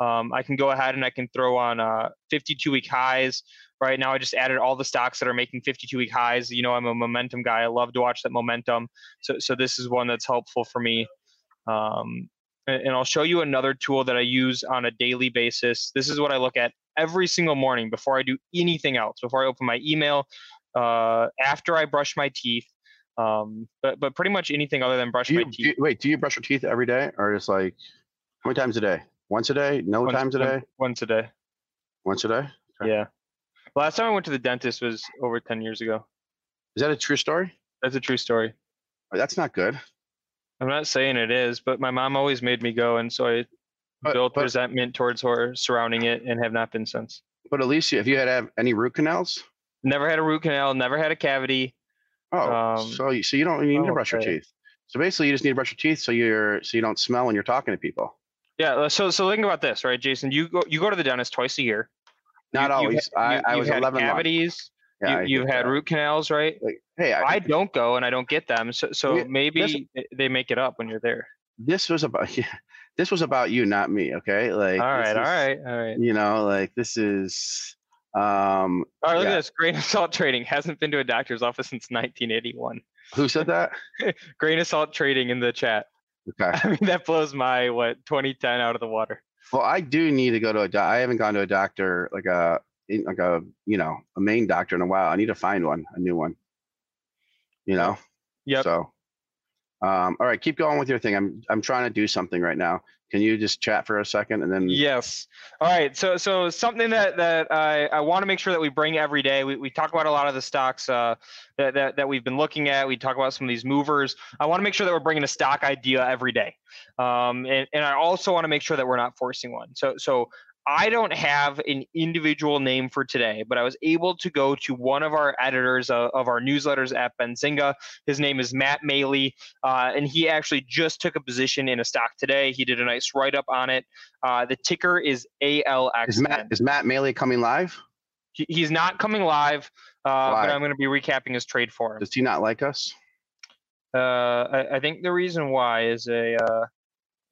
um, I can go ahead and I can throw on uh, 52 week highs. Right now, I just added all the stocks that are making 52 week highs. You know, I'm a momentum guy. I love to watch that momentum. So, so this is one that's helpful for me. Um, and, and I'll show you another tool that I use on a daily basis. This is what I look at every single morning before I do anything else. Before I open my email, uh, after I brush my teeth, um, but but pretty much anything other than brush you, my teeth. Do you, wait, do you brush your teeth every day, or just like how many times a day? Once a day? No once, times a day? Once a day. Once a day? Okay. Yeah. Last time I went to the dentist was over 10 years ago. Is that a true story? That's a true story. That's not good. I'm not saying it is, but my mom always made me go, and so I but, built but, resentment towards her surrounding it, and have not been since. But Alicia, if you had have any root canals? Never had a root canal. Never had a cavity. Oh, um, so you, so you don't need oh, to brush okay. your teeth. So basically, you just need to brush your teeth so you're so you don't smell when you're talking to people. Yeah. Uh, so so think about this, right, Jason? You go you go to the dentist twice a year. Not you, always. You, I, I was had 11 cavities. Yeah, you, have had root canals, right? Like, hey, I, I, don't go and I don't get them. So so maybe this, they make it up when you're there. This was about yeah, this was about you, not me. Okay. Like all right, is, all right, all right. You know, like this is um all right, look yeah. at this. Grain of salt trading hasn't been to a doctor's office since 1981. Who said that? Grain of salt trading in the chat. Okay. I mean, that blows my what 2010 out of the water. Well, I do need to go to a. Do- I haven't gone to a doctor like a like a you know a main doctor in a while. I need to find one, a new one. You know. Yeah. So, um, all right, keep going with your thing. I'm I'm trying to do something right now. Can you just chat for a second and then? Yes. All right. So so something that that I, I want to make sure that we bring every day. We, we talk about a lot of the stocks uh, that, that that we've been looking at. We talk about some of these movers. I want to make sure that we're bringing a stock idea every day. Um, and, and I also want to make sure that we're not forcing one. So so I don't have an individual name for today, but I was able to go to one of our editors of, of our newsletters at Benzinga. His name is Matt Maley, uh, and he actually just took a position in a stock today. He did a nice write up on it. Uh, the ticker is ALX. Is Matt, is Matt Maley coming live? He, he's not coming live, uh, but I'm going to be recapping his trade for him. Does he not like us? Uh, I, I, think the reason why is a uh,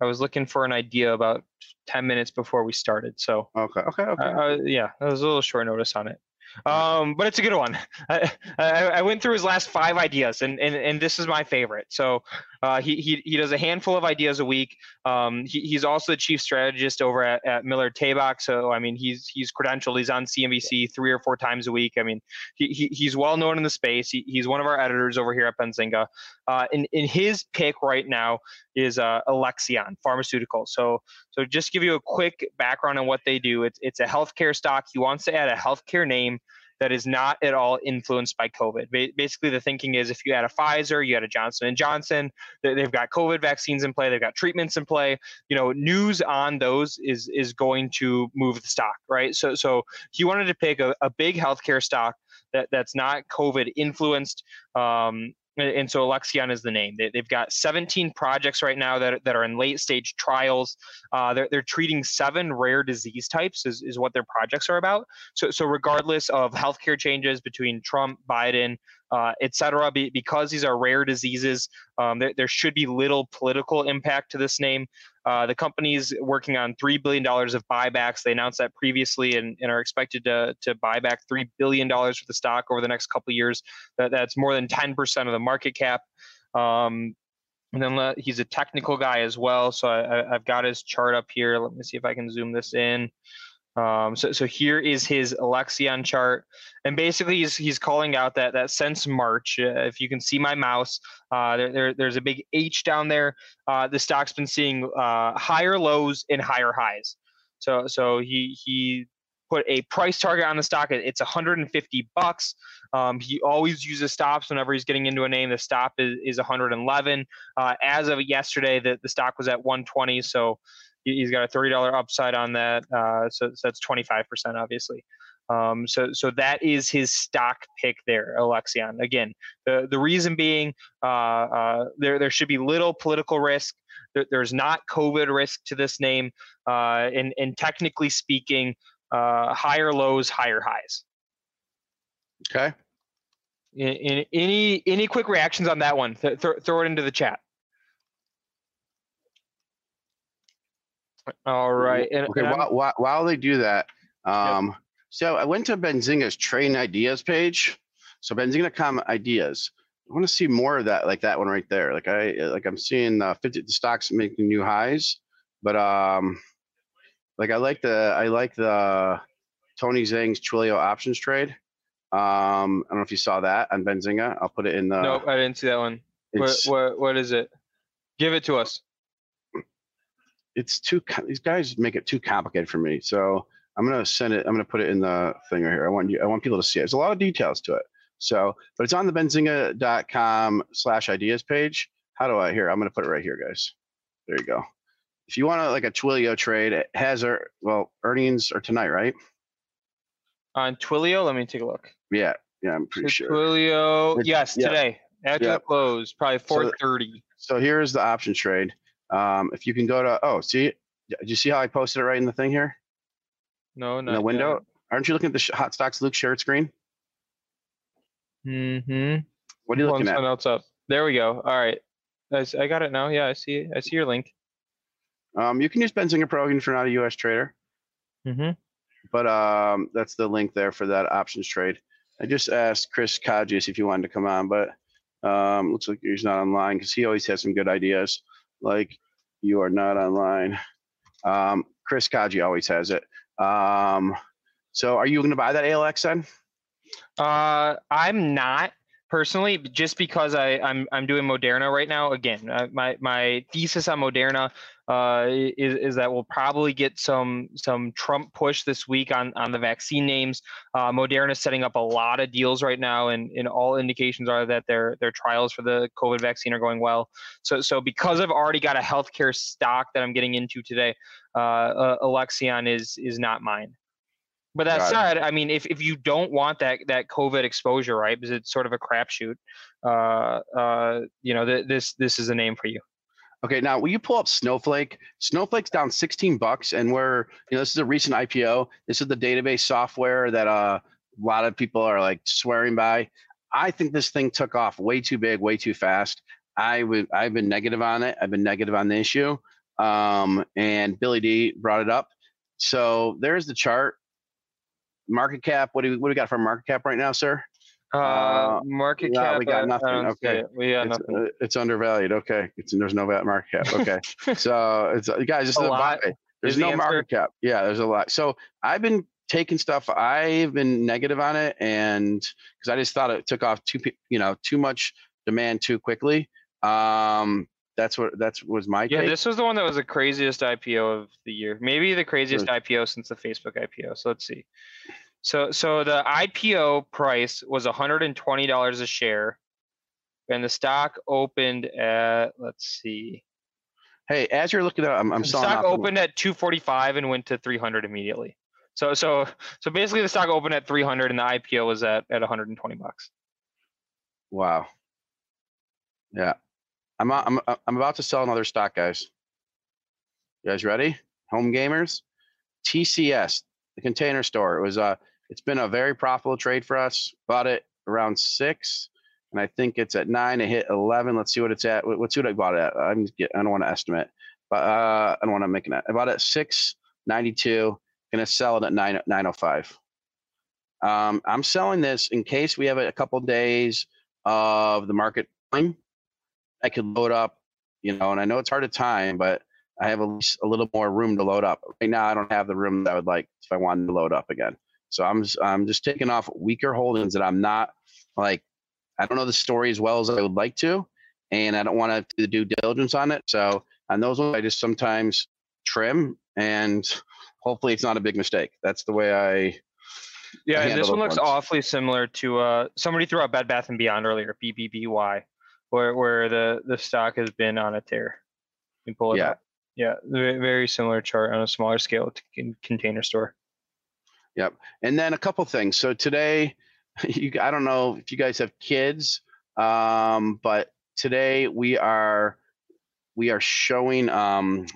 I was looking for an idea about 10 minutes before we started. So, okay, okay, okay. Uh, uh, yeah, it was a little short notice on it. Um, but it's a good one. I, I, I, went through his last five ideas, and, and, and this is my favorite. So uh, he, he, he does a handful of ideas a week. Um, he, he's also the chief strategist over at, at Miller Tabak. So, I mean, he's he's credentialed. He's on CNBC three or four times a week. I mean, he, he he's well known in the space. He, he's one of our editors over here at Benzinga. Uh, and, and his pick right now is uh, Alexion Pharmaceutical. So, so just give you a quick background on what they do. It's, it's a healthcare stock. He wants to add a healthcare name that is not at all influenced by COVID. Basically, the thinking is if you had a Pfizer, you had a Johnson and Johnson, they've got COVID vaccines in play, they've got treatments in play. You know, news on those is is going to move the stock, right? So so he wanted to pick a, a big healthcare stock that that's not COVID influenced. Um, and so Alexion is the name. They, have got 17 projects right now that, that are in late stage trials. Uh, they're, they're treating seven rare disease types is, is what their projects are about. So, so regardless of healthcare changes between Trump, Biden, uh, et cetera, be, because these are rare diseases, um, there, there should be little political impact to this name. Uh, the company's working on $3 billion of buybacks. They announced that previously and, and are expected to, to buy back $3 billion for the stock over the next couple years. That, that's more than 10% of the market cap. Um, and then he's a technical guy as well. So I, have got his chart up here. Let me see if I can zoom this in. Um, so, so here is his Alexion chart, and basically he's he's calling out that that since March, uh, if you can see my mouse, uh, there, there, there's a big H down there. Uh, the stock's been seeing uh, higher lows and higher highs. So so he he put a price target on the stock. It's 150 bucks. Um, he always uses stops whenever he's getting into a name. The stop is, is 111. Uh, as of yesterday, the, the stock was at 120. So he's got a $30 upside on that. Uh, so, so, that's 25% obviously. Um, so, so that is his stock pick there, Alexion. Again, the, the reason being uh, uh, there, there should be little political risk. There, there's not COVID risk to this name. Uh, and, and technically speaking, uh, higher lows, higher highs. Okay. In, in, any any quick reactions on that one? Th- th- throw it into the chat. All right. And, okay. And while, while, while, they do that, um, yep. so I went to Benzinga's trading ideas page. So Benzinga.com ideas. I want to see more of that, like that one right there. Like I like I'm seeing uh, 50 the stocks making new highs, but um, like I like the I like the Tony Zhang's Twilio options trade. Um, I don't know if you saw that on Benzinga. I'll put it in the. Nope, I didn't see that one. What, what what is it? Give it to us it's too these guys make it too complicated for me. So I'm gonna send it. I'm gonna put it in the thing right here. I want you. I want people to see it. There's a lot of details to it. So, but it's on the benzinga.com slash ideas page. How do I here? I'm gonna put it right here, guys. There you go. If you want to like a Twilio trade, it has our well earnings are tonight, right? On Twilio, let me take a look. Yeah, yeah, I'm pretty sure. Twilio, yes, yeah. today after yeah. close, probably 4:30. So, so here's the option trade. Um, if you can go to, oh, see, do you see how I posted it right in the thing here? No, no. In the window? Yet. Aren't you looking at the sh- Hot Stocks Luke shared screen? Mm-hmm. What are you looking at? else up. There we go. All right. I, I got it now. Yeah, I see. I see your link. Um, you can use Benzinga Pro if you're not a U.S. trader. Mm-hmm. But um, that's the link there for that options trade. I just asked Chris Kajius if you wanted to come on, but um, looks like he's not online because he always has some good ideas like you are not online. Um, Chris Katje always has it. Um, so are you going to buy that ALX then? Uh, I'm not personally, just because I, I'm I'm doing Moderna right now. Again, uh, my my thesis on Moderna uh, is is that we'll probably get some some Trump push this week on on the vaccine names. Uh, Moderna is setting up a lot of deals right now, and, and all indications are that their their trials for the COVID vaccine are going well. So so because I've already got a healthcare stock that I'm getting into today, uh, uh Alexion is is not mine. But that Got said, it. I mean, if, if you don't want that that COVID exposure, right, because it's sort of a crapshoot, uh, uh, you know, th- this this is a name for you. Okay, now will you pull up Snowflake? Snowflake's down 16 bucks, and we're you know this is a recent IPO. This is the database software that uh, a lot of people are like swearing by. I think this thing took off way too big, way too fast. I would I've been negative on it. I've been negative on the issue, um, and Billy D brought it up. So there's the chart market cap. What do we, what do we got for market cap right now, sir? Uh, Uh, market cap. we got nothing, okay. We got it's, nothing. uh, it's undervalued. Okay, it's there's no market cap. Okay, so it's uh, guys, this A is a lot buy. There's is the no answer. market cap. Yeah, there's a lot. So I've been taking stuff. I've been negative on it, and because I just thought it took off too, you know, too much demand too quickly. Um, that's what that's was my Yeah, take. this was the one that was the craziest IPO of the year. Maybe the craziest IPO since the Facebook IPO. So let's see. So so the IPO price was $120 a share, and the stock opened at let's see. hey, as you're looking at, I'm, I'm the stock opened at 245 and went to 300 immediately. So so so basically the stock opened at 300 and the IPO was at at 120 bucks. Wow. Yeah. I'm a- I'm I'm about to sell another stock, guys. You guys ready? Home gamers, TCS, the container store. It was uh it's been a very profitable trade for us. Bought it around six, and I think it's at nine. It hit eleven. Let's see what it's at. What- What's what I bought it at? I'm get, I don't want to estimate, but uh I don't want to make an. I bought it at six ninety two. Gonna sell it at nine nine oh five. Um, I'm selling this in case we have a couple days of the market. I could load up, you know, and I know it's hard to time, but I have least a little more room to load up. Right now, I don't have the room that I would like if I wanted to load up again. So I'm just, I'm just taking off weaker holdings that I'm not like I don't know the story as well as I would like to, and I don't want to do the due diligence on it. So on those ones, I just sometimes trim, and hopefully it's not a big mistake. That's the way I Yeah, and this one looks ones. awfully similar to uh somebody threw out Bed Bath and Beyond earlier, BBBY, where where the the stock has been on a tear. You can pull it Yeah. up. Yeah, ve- very similar chart on a smaller scale to con- container store. And then a couple things. So today, you I don't know if you guys have kids, um, but today we are we are showing um,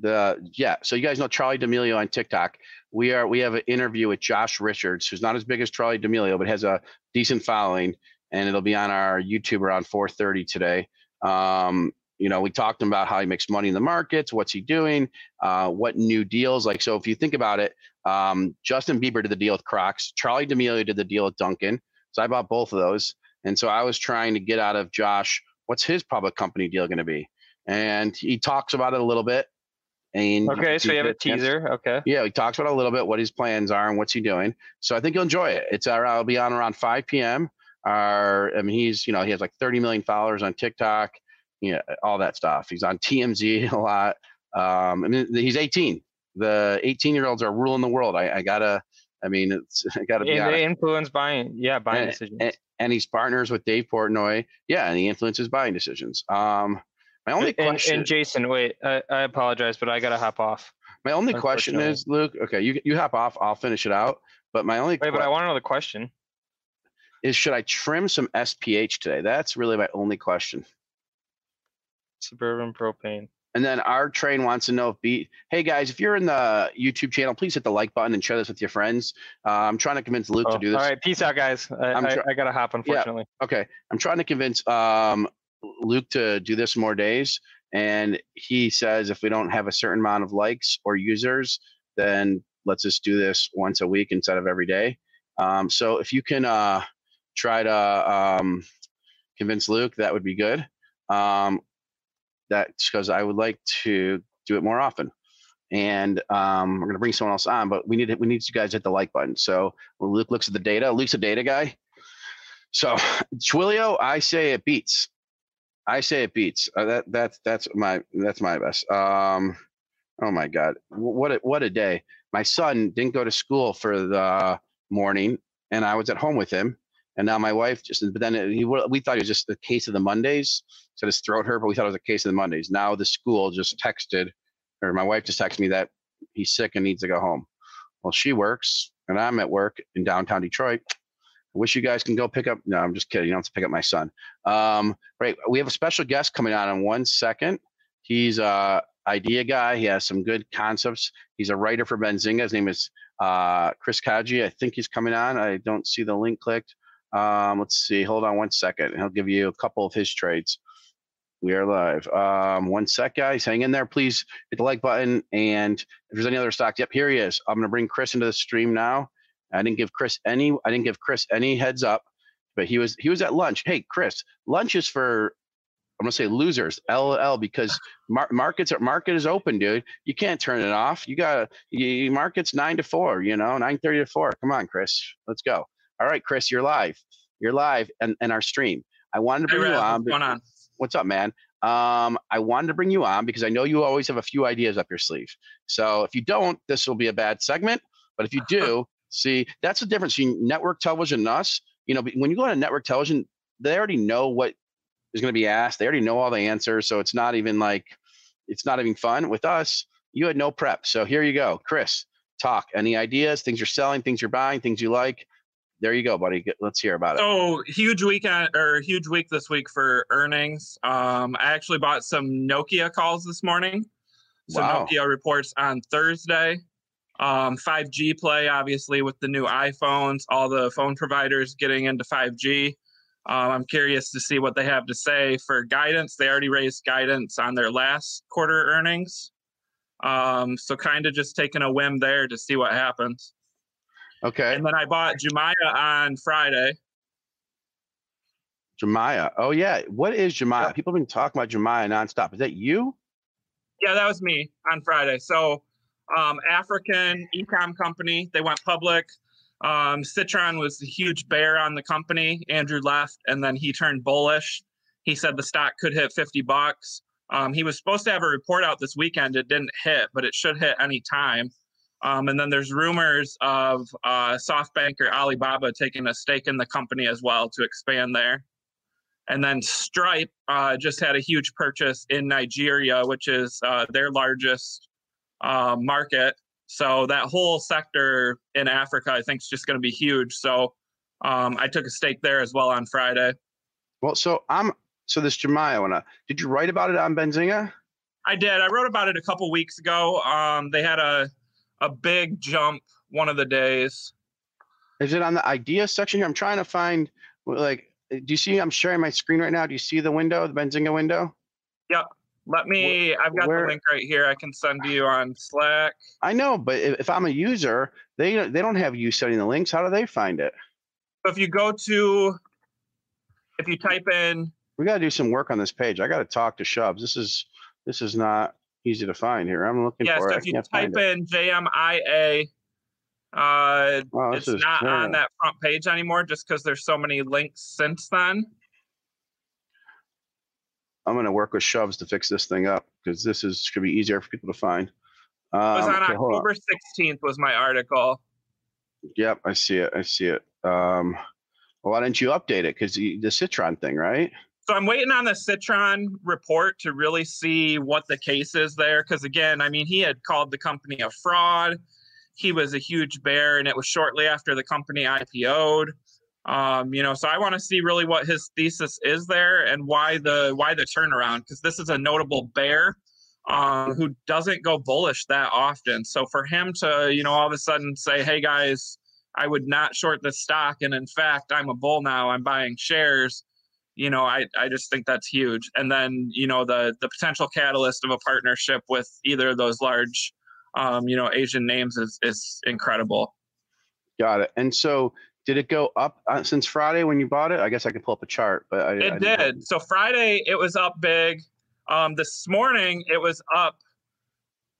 the yeah. So you guys know Charli D'Amelio on TikTok. We are we have an interview with Josh Richards, who's not as big as Charli D'Amelio, but has a decent following, and it'll be on our YouTube around 4:30 today. Um, you know, we talked about how he makes money in the markets, what's he doing, uh, what new deals. Like, so if you think about it, um, Justin Bieber did the deal with Crocs. Charli D'Amelio did the deal with Dunkin'. So I bought both of those. And so I was trying to get out of Josh, what's his public company deal going to be? And he talks about it a little bit. And Okay, so you have a teaser. Okay. Yeah, he talks about a little bit, what his plans are and what's he doing. So I think you'll enjoy it. It's uh, I'll be on around 5 p.m. Our, I mean, he's, you know, he has like 30 million followers on TikTok, you know, all that stuff. He's on TMZ a lot. Um, I mean, he's 18. The 18 year olds are ruling the world. I, I gotta, I mean, it's, I gotta be And they influence buying, yeah, buying And- decisions. and- and he's partners with Dave Portnoy. Yeah, and he influences buying decisions. Um, my only question, and Jason, wait, I, I apologize, but I gotta hop off. my only question is, Luke. Okay, you you hop off. I'll finish it out. But my only Wait, but I want to know the question. is, should I trim some SPH today? That's really my only question. Suburban propane. And then our train wants to know if beat. Hey guys, if you're in the YouTube channel, please hit the like button and share this with your friends. Uh, I'm trying to convince Luke Oh, to do this. All right, peace out, guys. I, I, I gotta hop, unfortunately. Okay, I'm trying to convince um, Luke to do this more days, and he says if we don't have a certain amount of likes or users, then let's just do this once a week instead of every day. Um, so if you can uh, try to um, convince Luke, that would be good. Um, that's because I would like to do it more often. And um, we're gonna bring someone else on, but we need we need you guys to hit the like button. So when Luke looks at the data, Luke's a data guy. So Twilio, I say it beats. I say it beats. Uh, that that's that's my that's my best. Um, oh my God, what a, what a day! My son didn't go to school for the morning, and I was at home with him. And now my wife just, but then he we thought it was just the case of the Mondays. Said his throat hurt, but we thought it was a case of the Mondays. Now the school just texted, or my wife just texted me that he's sick and needs to go home. Well, she works, and I'm at work in downtown Detroit. I wish you guys can go pick up. No, I'm just kidding. You don't have to pick up my son. Um, right. We have a special guest coming on in one second. He's a idea guy. He has some good concepts. He's a writer for Benzinga. His name is uh, Chris Katje. I think he's coming on. I don't see the link clicked. Um, let's see. Hold on one second. He'll give you a couple of his trades. We are live. Um, one sec, guys. Hang in there, please. Hit the like button. And if there's any other stocks, yep, here he is. I'm to bring Chris into the stream now. I didn't give Chris any. I didn't give Chris any heads up, but he was he was at lunch. Hey, Chris, lunch is for I'm gonna say losers, LL, because mar- markets are market is open, dude. You can't turn it off. You got to markets nine to four. You know, nine thirty to four. Come on, Chris, let's go. All right, Chris, you're live. You're live and, and our stream. I wanted to bring hey, you on. What's going on? What's up, man? Um, I wanted to bring you on because I know you always have a few ideas up your sleeve. So if you don't, this will be a bad segment. But if you do, see, that's the difference between network television and us. You know, when you go on a network television, they already know what is going to be asked. They already know all the answers, so it's not even like it's not even fun. With us, you had no prep. So here you go, Chris. Talk. Any ideas? Things you're selling? Things you're buying? Things you like? There you go, buddy. Let's hear about it. So huge weekend or huge week this week for earnings. Um, I actually bought some Nokia calls this morning. So wow. Nokia reports on Thursday. Um, 5G play, obviously, with the new iPhones, all the phone providers getting into 5G. Um, I'm curious to see what they have to say for guidance. They already raised guidance on their last quarter earnings. Um, so kind of just taking a whim there to see what happens. Okay. And then I bought Jumia on Friday. Jumia. Oh yeah. What is Jumia? Yeah. People have been talking about Jumia nonstop. Is that you? Yeah, that was me on Friday. So um, African ecom company. They went public. Um, Citron was a huge bear on the company. Andrew Left, and then he turned bullish. He said the stock could hit 50 bucks. Um, he was supposed to have a report out this weekend. It didn't hit, but it should hit any time. Um, and then there's rumors of uh, SoftBank or Alibaba taking a stake in the company as well to expand there. And then Stripe uh, just had a huge purchase in Nigeria, which is uh, their largest uh, market. So that whole sector in Africa, I think, is just going to be huge. So um, I took a stake there as well on Friday. Well, so I'm so this Jumia one. Did you write about it on Benzinga? I did. I wrote about it a couple weeks ago. Um, they had a a big jump one of the days. Is it on the idea section? Here? I'm trying to find like. Uh, do you see? I'm sharing my screen right now. Do you see the window, the Benzinga window? Yep. Let me, I've got Where, the link right here. I can send you on Slack. I know, but if I'm a user, they they don't have you sending the links. How do they find it? So if you go to, if you type in, we got to do some work on this page. I got to talk to Shubs. This is this is not easy to find here. I'm looking yeah, for so it. if you type in JMIA, uh, oh, it's not on that front page anymore just because there's so many links since then. I'm going to work with Shubs to fix this thing up because this is going to be easier for people to find. Um, it was um, on okay, October on. 16th was my article. Yep, I see it. I see it. Um, well, why didn't you update it? Because the Citron thing, right? So I'm waiting on the Citron report to really see what the case is there. Because again, I mean, he had called the company a fraud. He was a huge bear, and it was shortly after the company IPO'd. Um, you know, so I want to see really what his thesis is there and why the why the turnaround because this is a notable bear um, who doesn't go bullish that often. So for him to you know all of a sudden say, "Hey guys, I would not short this stock," and in fact, I'm a bull now. I'm buying shares. You know, I, I just think that's huge. And then you know the the potential catalyst of a partnership with either of those large, um, you know, Asian names is is incredible. Got it. And so did it go up uh, since Friday when you bought it? I guess I could pull up a chart, but I, it I did. So Friday it was up big. Um, this morning it was up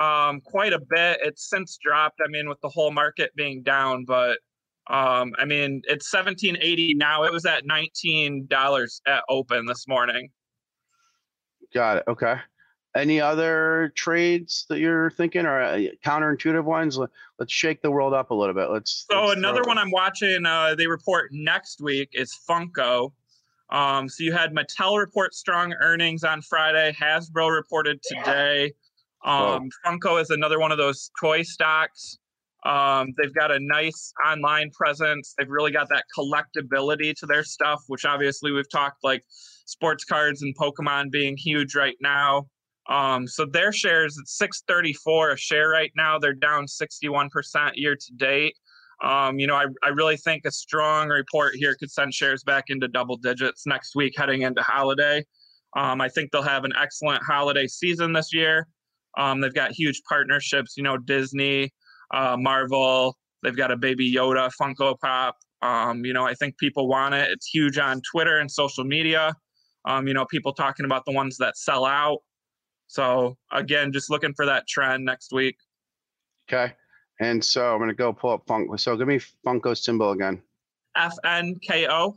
um, quite a bit. It's since dropped. I mean, with the whole market being down, but um, I mean, it's 1780 now. It was at $19 at open this morning. Got it. Okay. Any other trades that you're thinking or uh, counterintuitive ones? Let's shake the world up a little bit. Let's. So let's another one I'm watching. Uh, they report next week is Funko. Um, so you had Mattel report strong earnings on Friday. Hasbro reported today. Um, Funko is another one of those toy stocks. Um, they've got a nice online presence. They've really got that collectability to their stuff, which obviously we've talked like sports cards and Pokemon being huge right now. Um, so their shares at 634 a share right now. They're down 61% year to date. Um, you know, I, I really think a strong report here could send shares back into double digits next week heading into holiday. Um, I think they'll have an excellent holiday season this year. Um, they've got huge partnerships, you know, Disney, uh, Marvel, They've got a baby Yoda Funko Pop. Um, you know, I think people want it. It's huge on Twitter and social media. Um, you know, people talking about the ones that sell out. So again, just looking for that trend next week. Okay. And so I'm gonna go pull up Funko. So give me Funko symbol again. FNKO.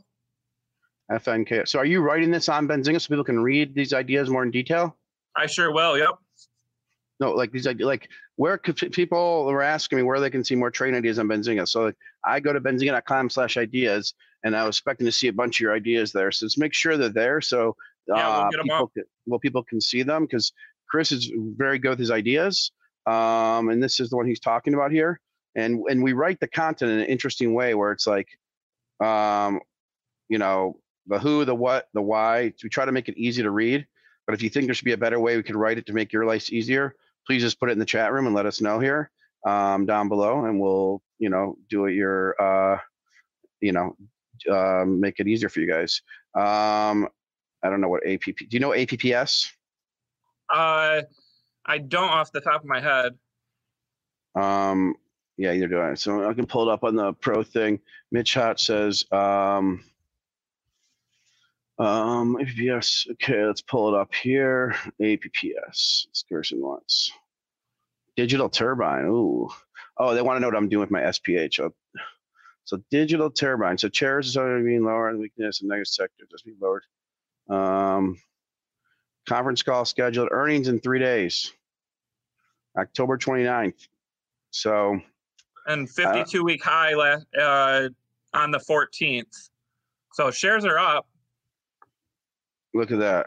FNK. So are you writing this on Benzinga so people can read these ideas more in detail? I sure will. Yep. No, like these ideas, like where could people were asking me where they can see more training ideas on Benzinga. So like, I go to benzinga.com slash ideas and I was expecting to see a bunch of your ideas there. So just make sure they're there. So Yeah, we'll uh, people up. can, well, people can see them because Chris is very good with his ideas. Um, and this is the one he's talking about here. And and we write the content in an interesting way where it's like, um, you know, the who, the what, the why. We try to make it easy to read. But if you think there should be a better way we could write it to make your life easier, please just put it in the chat room and let us know here um, down below, and we'll you know do it your uh, you know um, make it easier for you guys. Um, I don't know what APP. Do you know APPS? Uh, I don't off the top of my head. Um, yeah, either do I. So I can pull it up on the pro thing. Mitch Hot says, um, um, APPS. Okay, let's pull it up here. APPS. Excursion once. Digital turbine. Ooh. Oh, they want to know what I'm doing with my SPH. Oh, So digital turbine. So chairs is already being lowered. And weakness and negative sector just be lowered. Um, conference call scheduled. Earnings in three days. October 29th. So And 52 week high last uh, on the 14th. So shares are up. Look at that.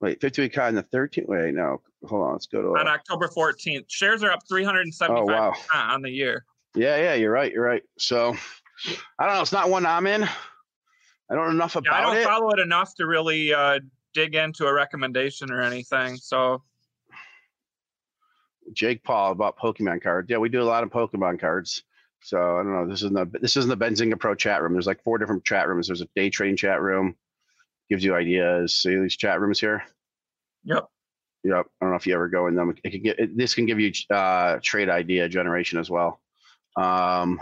Wait, 50 week high on the 13th. Wait, no, hold on. Let's go to. on October 14th. Shares are up 375 oh wow. on the year. Yeah, yeah, you're right. You're right. So I don't know. It's not one I'm in. I don't know enough Yeah, I don't it. follow it enough to really uh, dig into a recommendation or anything. So Jake Paul about Pokemon cards. Yeah, we do a lot of Pokemon cards. So I don't know. This isn't the this isn't the Benzinga Pro chat room. There's like four different chat rooms. There's a day trading chat room, gives you ideas. See these chat rooms here. Yep. Yep. I don't know if you ever go in them. It can get it, this can give you uh, trade idea generation as well. Um,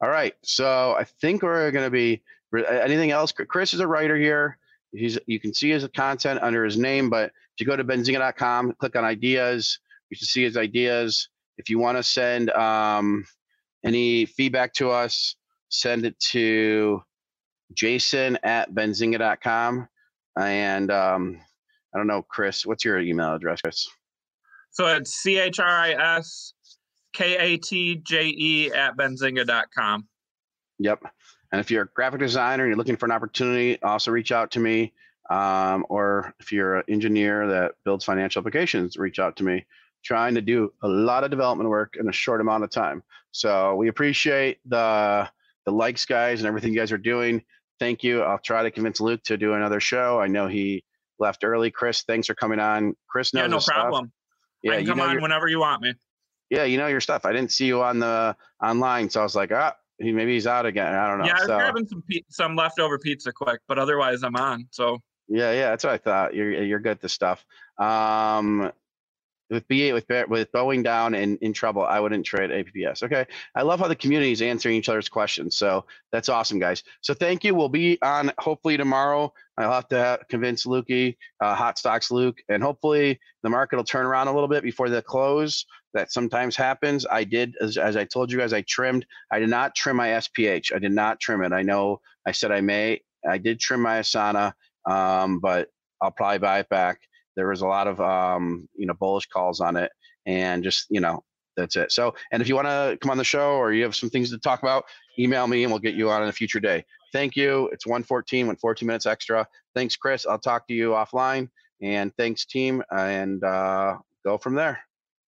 all right. So I think we're going to be anything else. Chris is a writer here. He's you can see his content under his name, but if you go to benzinga.com, click on ideas, you can see his ideas. If you want to send um, any feedback to us, send it to jason at benzinga.com. And um, I don't know, Chris, what's your email address, Chris? so it's C H R I S K A T J E at benzinga.com. Yep. And if you're a graphic designer and you're looking for an opportunity, also reach out to me. Um, or if you're an engineer that builds financial applications, reach out to me. Trying to do a lot of development work in a short amount of time. So we appreciate the the likes, guys, and everything you guys are doing. Thank you. I'll try to convince Luke to do another show. I know he left early. Chris, thanks for coming on. Chris knows Yeah, no his stuff. problem. Yeah, I can you come on your- whenever you want me. yeah, you know your stuff. I didn't see you on the online, so I was like, ah, he maybe he's out again. I don't know. Yeah, I was so, grabbing some some leftover pizza quick, but otherwise I'm on. So Yeah, yeah, that's what I thought. You're you're good at this stuff. Um, with B with with Boeing down and in trouble, I wouldn't trade APPS. Okay, I love how the community is answering each other's questions. So that's awesome, guys. So thank you. We'll be on hopefully tomorrow. I'll have to convince Lukey, uh, Hot Stocks Luke, and hopefully the market will turn around a little bit before the close. That sometimes happens. I did, as, as I told you guys, I trimmed. I did not trim my SPH. I did not trim it. I know I said I may. I did trim my Asana, um, but I'll probably buy it back. There was a lot of um, you know bullish calls on it, and just you know that's it. So, and if you want to come on the show or you have some things to talk about, email me and we'll get you on in a future day. Thank you. It's 114, went 14 minutes extra. Thanks, Chris. I'll talk to you offline. And thanks, team. And uh, go from there.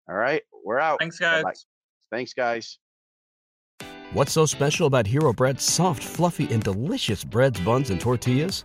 All right, we're out. thanks, guys. Bye-bye. Thanks, guys. What's so special about Hero Bread's soft, fluffy, and delicious breads, buns, and tortillas?